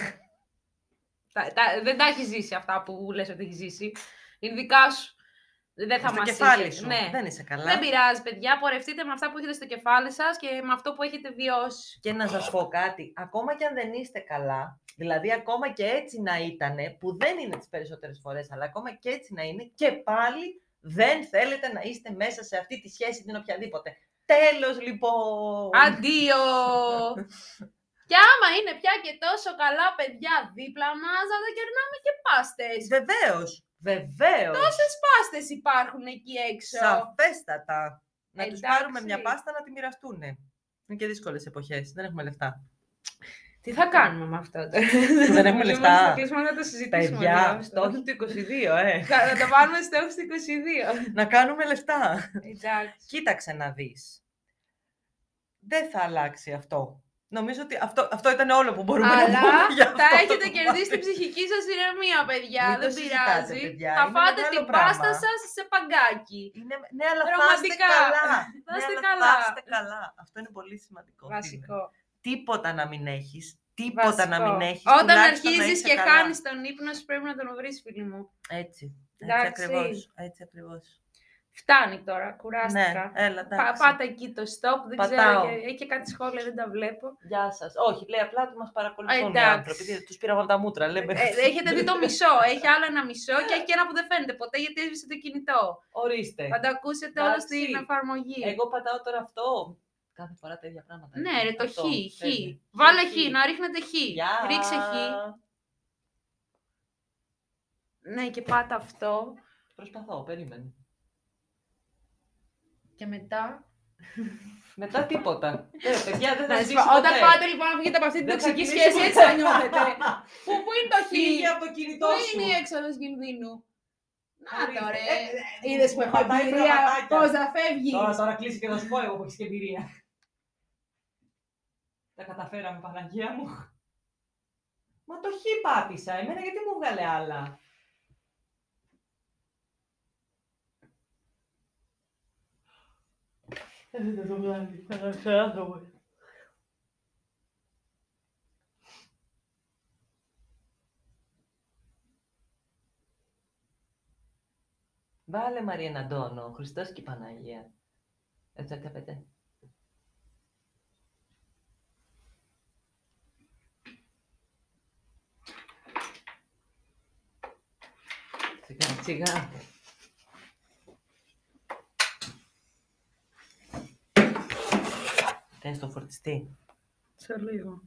Τα, τα- δεν τα έχεις ζήσει αυτά που λες ότι έχεις ζήσει. Είναι δικά σου. Δεν θα στο μας κεφάλι είχε. σου. Ναι. Δεν είσαι καλά. Δεν πειράζει, παιδιά. Πορευτείτε με αυτά που έχετε στο κεφάλι σας και με αυτό που έχετε βιώσει. Και να σας πω κάτι, ακόμα και αν δεν είστε καλά, δηλαδή ακόμα και έτσι να ήτανε, που δεν είναι τις περισσότερες φορές, αλλά ακόμα και έτσι να είναι, και πάλι δεν θέλετε να είστε μέσα σε αυτή τη σχέση την οποιαδήποτε. Τέλος λοιπόν! Αντίο! και άμα είναι πια και τόσο καλά παιδιά δίπλα μας, να τα κερνάμε και πάστες. Βεβαίως, βεβαίως, Τόσες πάστες υπάρχουν εκεί έξω. σαφέστατα. Να τους Εντάξει. πάρουμε μια πάστα να τη μοιραστούν. Είναι και δύσκολες εποχές, δεν έχουμε λεφτά. Τι θα κάνουμε με αυτό τώρα; Δεν έχουμε λεφτά. Θα κλείσουμε να το συζητήσουμε. Παιδιά, λίγο αυτό. στόχοι του 22, ε. Θα- Να το βάλουμε στόχους του 22. να κάνουμε λεφτά. Εντάξει. Κοίταξε να δεις. Δεν θα αλλάξει αυτό. Νομίζω ότι αυτό, αυτό ήταν όλο που μπορούμε να Αλλά πούμε για αυτό θα το έχετε κομμάτι. κερδίσει την ψυχική σας ηρεμία, παιδιά. Μην το Δεν συζητάτε, πειράζει. παιδιά. Θα Είναι φάτε μεγάλο την πράγμα. πάστα σας σε παγκάκι. Είναι, ναι, αλλά θα είστε Ρομαντικά. καλά. Θα είστε ναι, αλλά καλά. Θα είστε καλά. Αυτό είναι πολύ σημαντικό. φίλε. Βασικό. Τίποτα να μην έχεις. Τίποτα να μην Βασικό. έχεις. Όταν τουλάχιστον να αρχίζεις είσαι και καλά. χάνεις τον ύπνο σου, πρέπει να τον βρεις, φίλοι μου. Έτσι. Έτσι Εντάξει. ακριβώς. Έτσι ακριβώς. Φτάνει τώρα, Ναι, κουράστηκα. έλα, Πα- εντάξει. πάτε εκεί το stop, δεν ξέρω, Πατάω. και- έχει και κάτι σχόλια, δεν τα βλέπω. Γεια σας. Όχι, λέει απλά ότι μας παρακολουθούν οι εντάξει. άνθρωποι. Τι- Τους πήραμε από τα μούτρα. Λέμε. Ε, έχετε δει το μισό, έχει άλλο ένα μισό και έχει και ένα που δεν φαίνεται ποτέ γιατί έσβησε το κινητό. Ορίστε. Θα το ακούσετε όλο Εντάξει. στην εφαρμογή. Εγώ πατάω τώρα αυτό. Κάθε φορά τα ίδια πράγματα. Ναι, ρε, το χ, Αυτό, χ. φεύγει. Βάλε χ, Χ. να ρίχνετε χ. Γεια. Ρίξε χ. Ναι, και πάτε αυτό. Προσπαθώ, περίμενε. Και μετά; Μετά τίποτα. ε, παιδιά, δεν θα Να ζήσει σας πω, Όταν ποτέ. πάτε λοιπόν να βγείτε από αυτή την Δεν θα τοξική κλείσει σχέση, ποτέ. έτσι θα νιώθετε. Πού, πού είναι το χ, Φύγε από το κινητό πού σου. είναι η έξοδος κινδύνου; Να Ορίστε. το ρε. Ε, ε, Είδες που έχω πατάει εμπειρία, πραγματάκια. πώς να φεύγεις. Τώρα, τώρα κλείσει και θα σου πω εγώ που έχεις και εμπειρία. Τα καταφέραμε, Παναγία μου. Μα το χ πάτησα. Εμένα γιατί μου βγάλε άλλα; Δεν το βγάλει. Σε άνθρωπο. Βάλε Μαρία Αντώνο, Χριστός και η Παναγία. Έτσι αγαπητέ. Σιγά, σιγά. Θες το φορτιστή; Σε λίγο.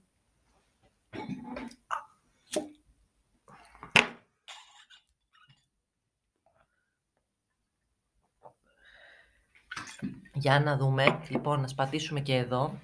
Για να δούμε. Λοιπόν, να σπατήσουμε και εδώ.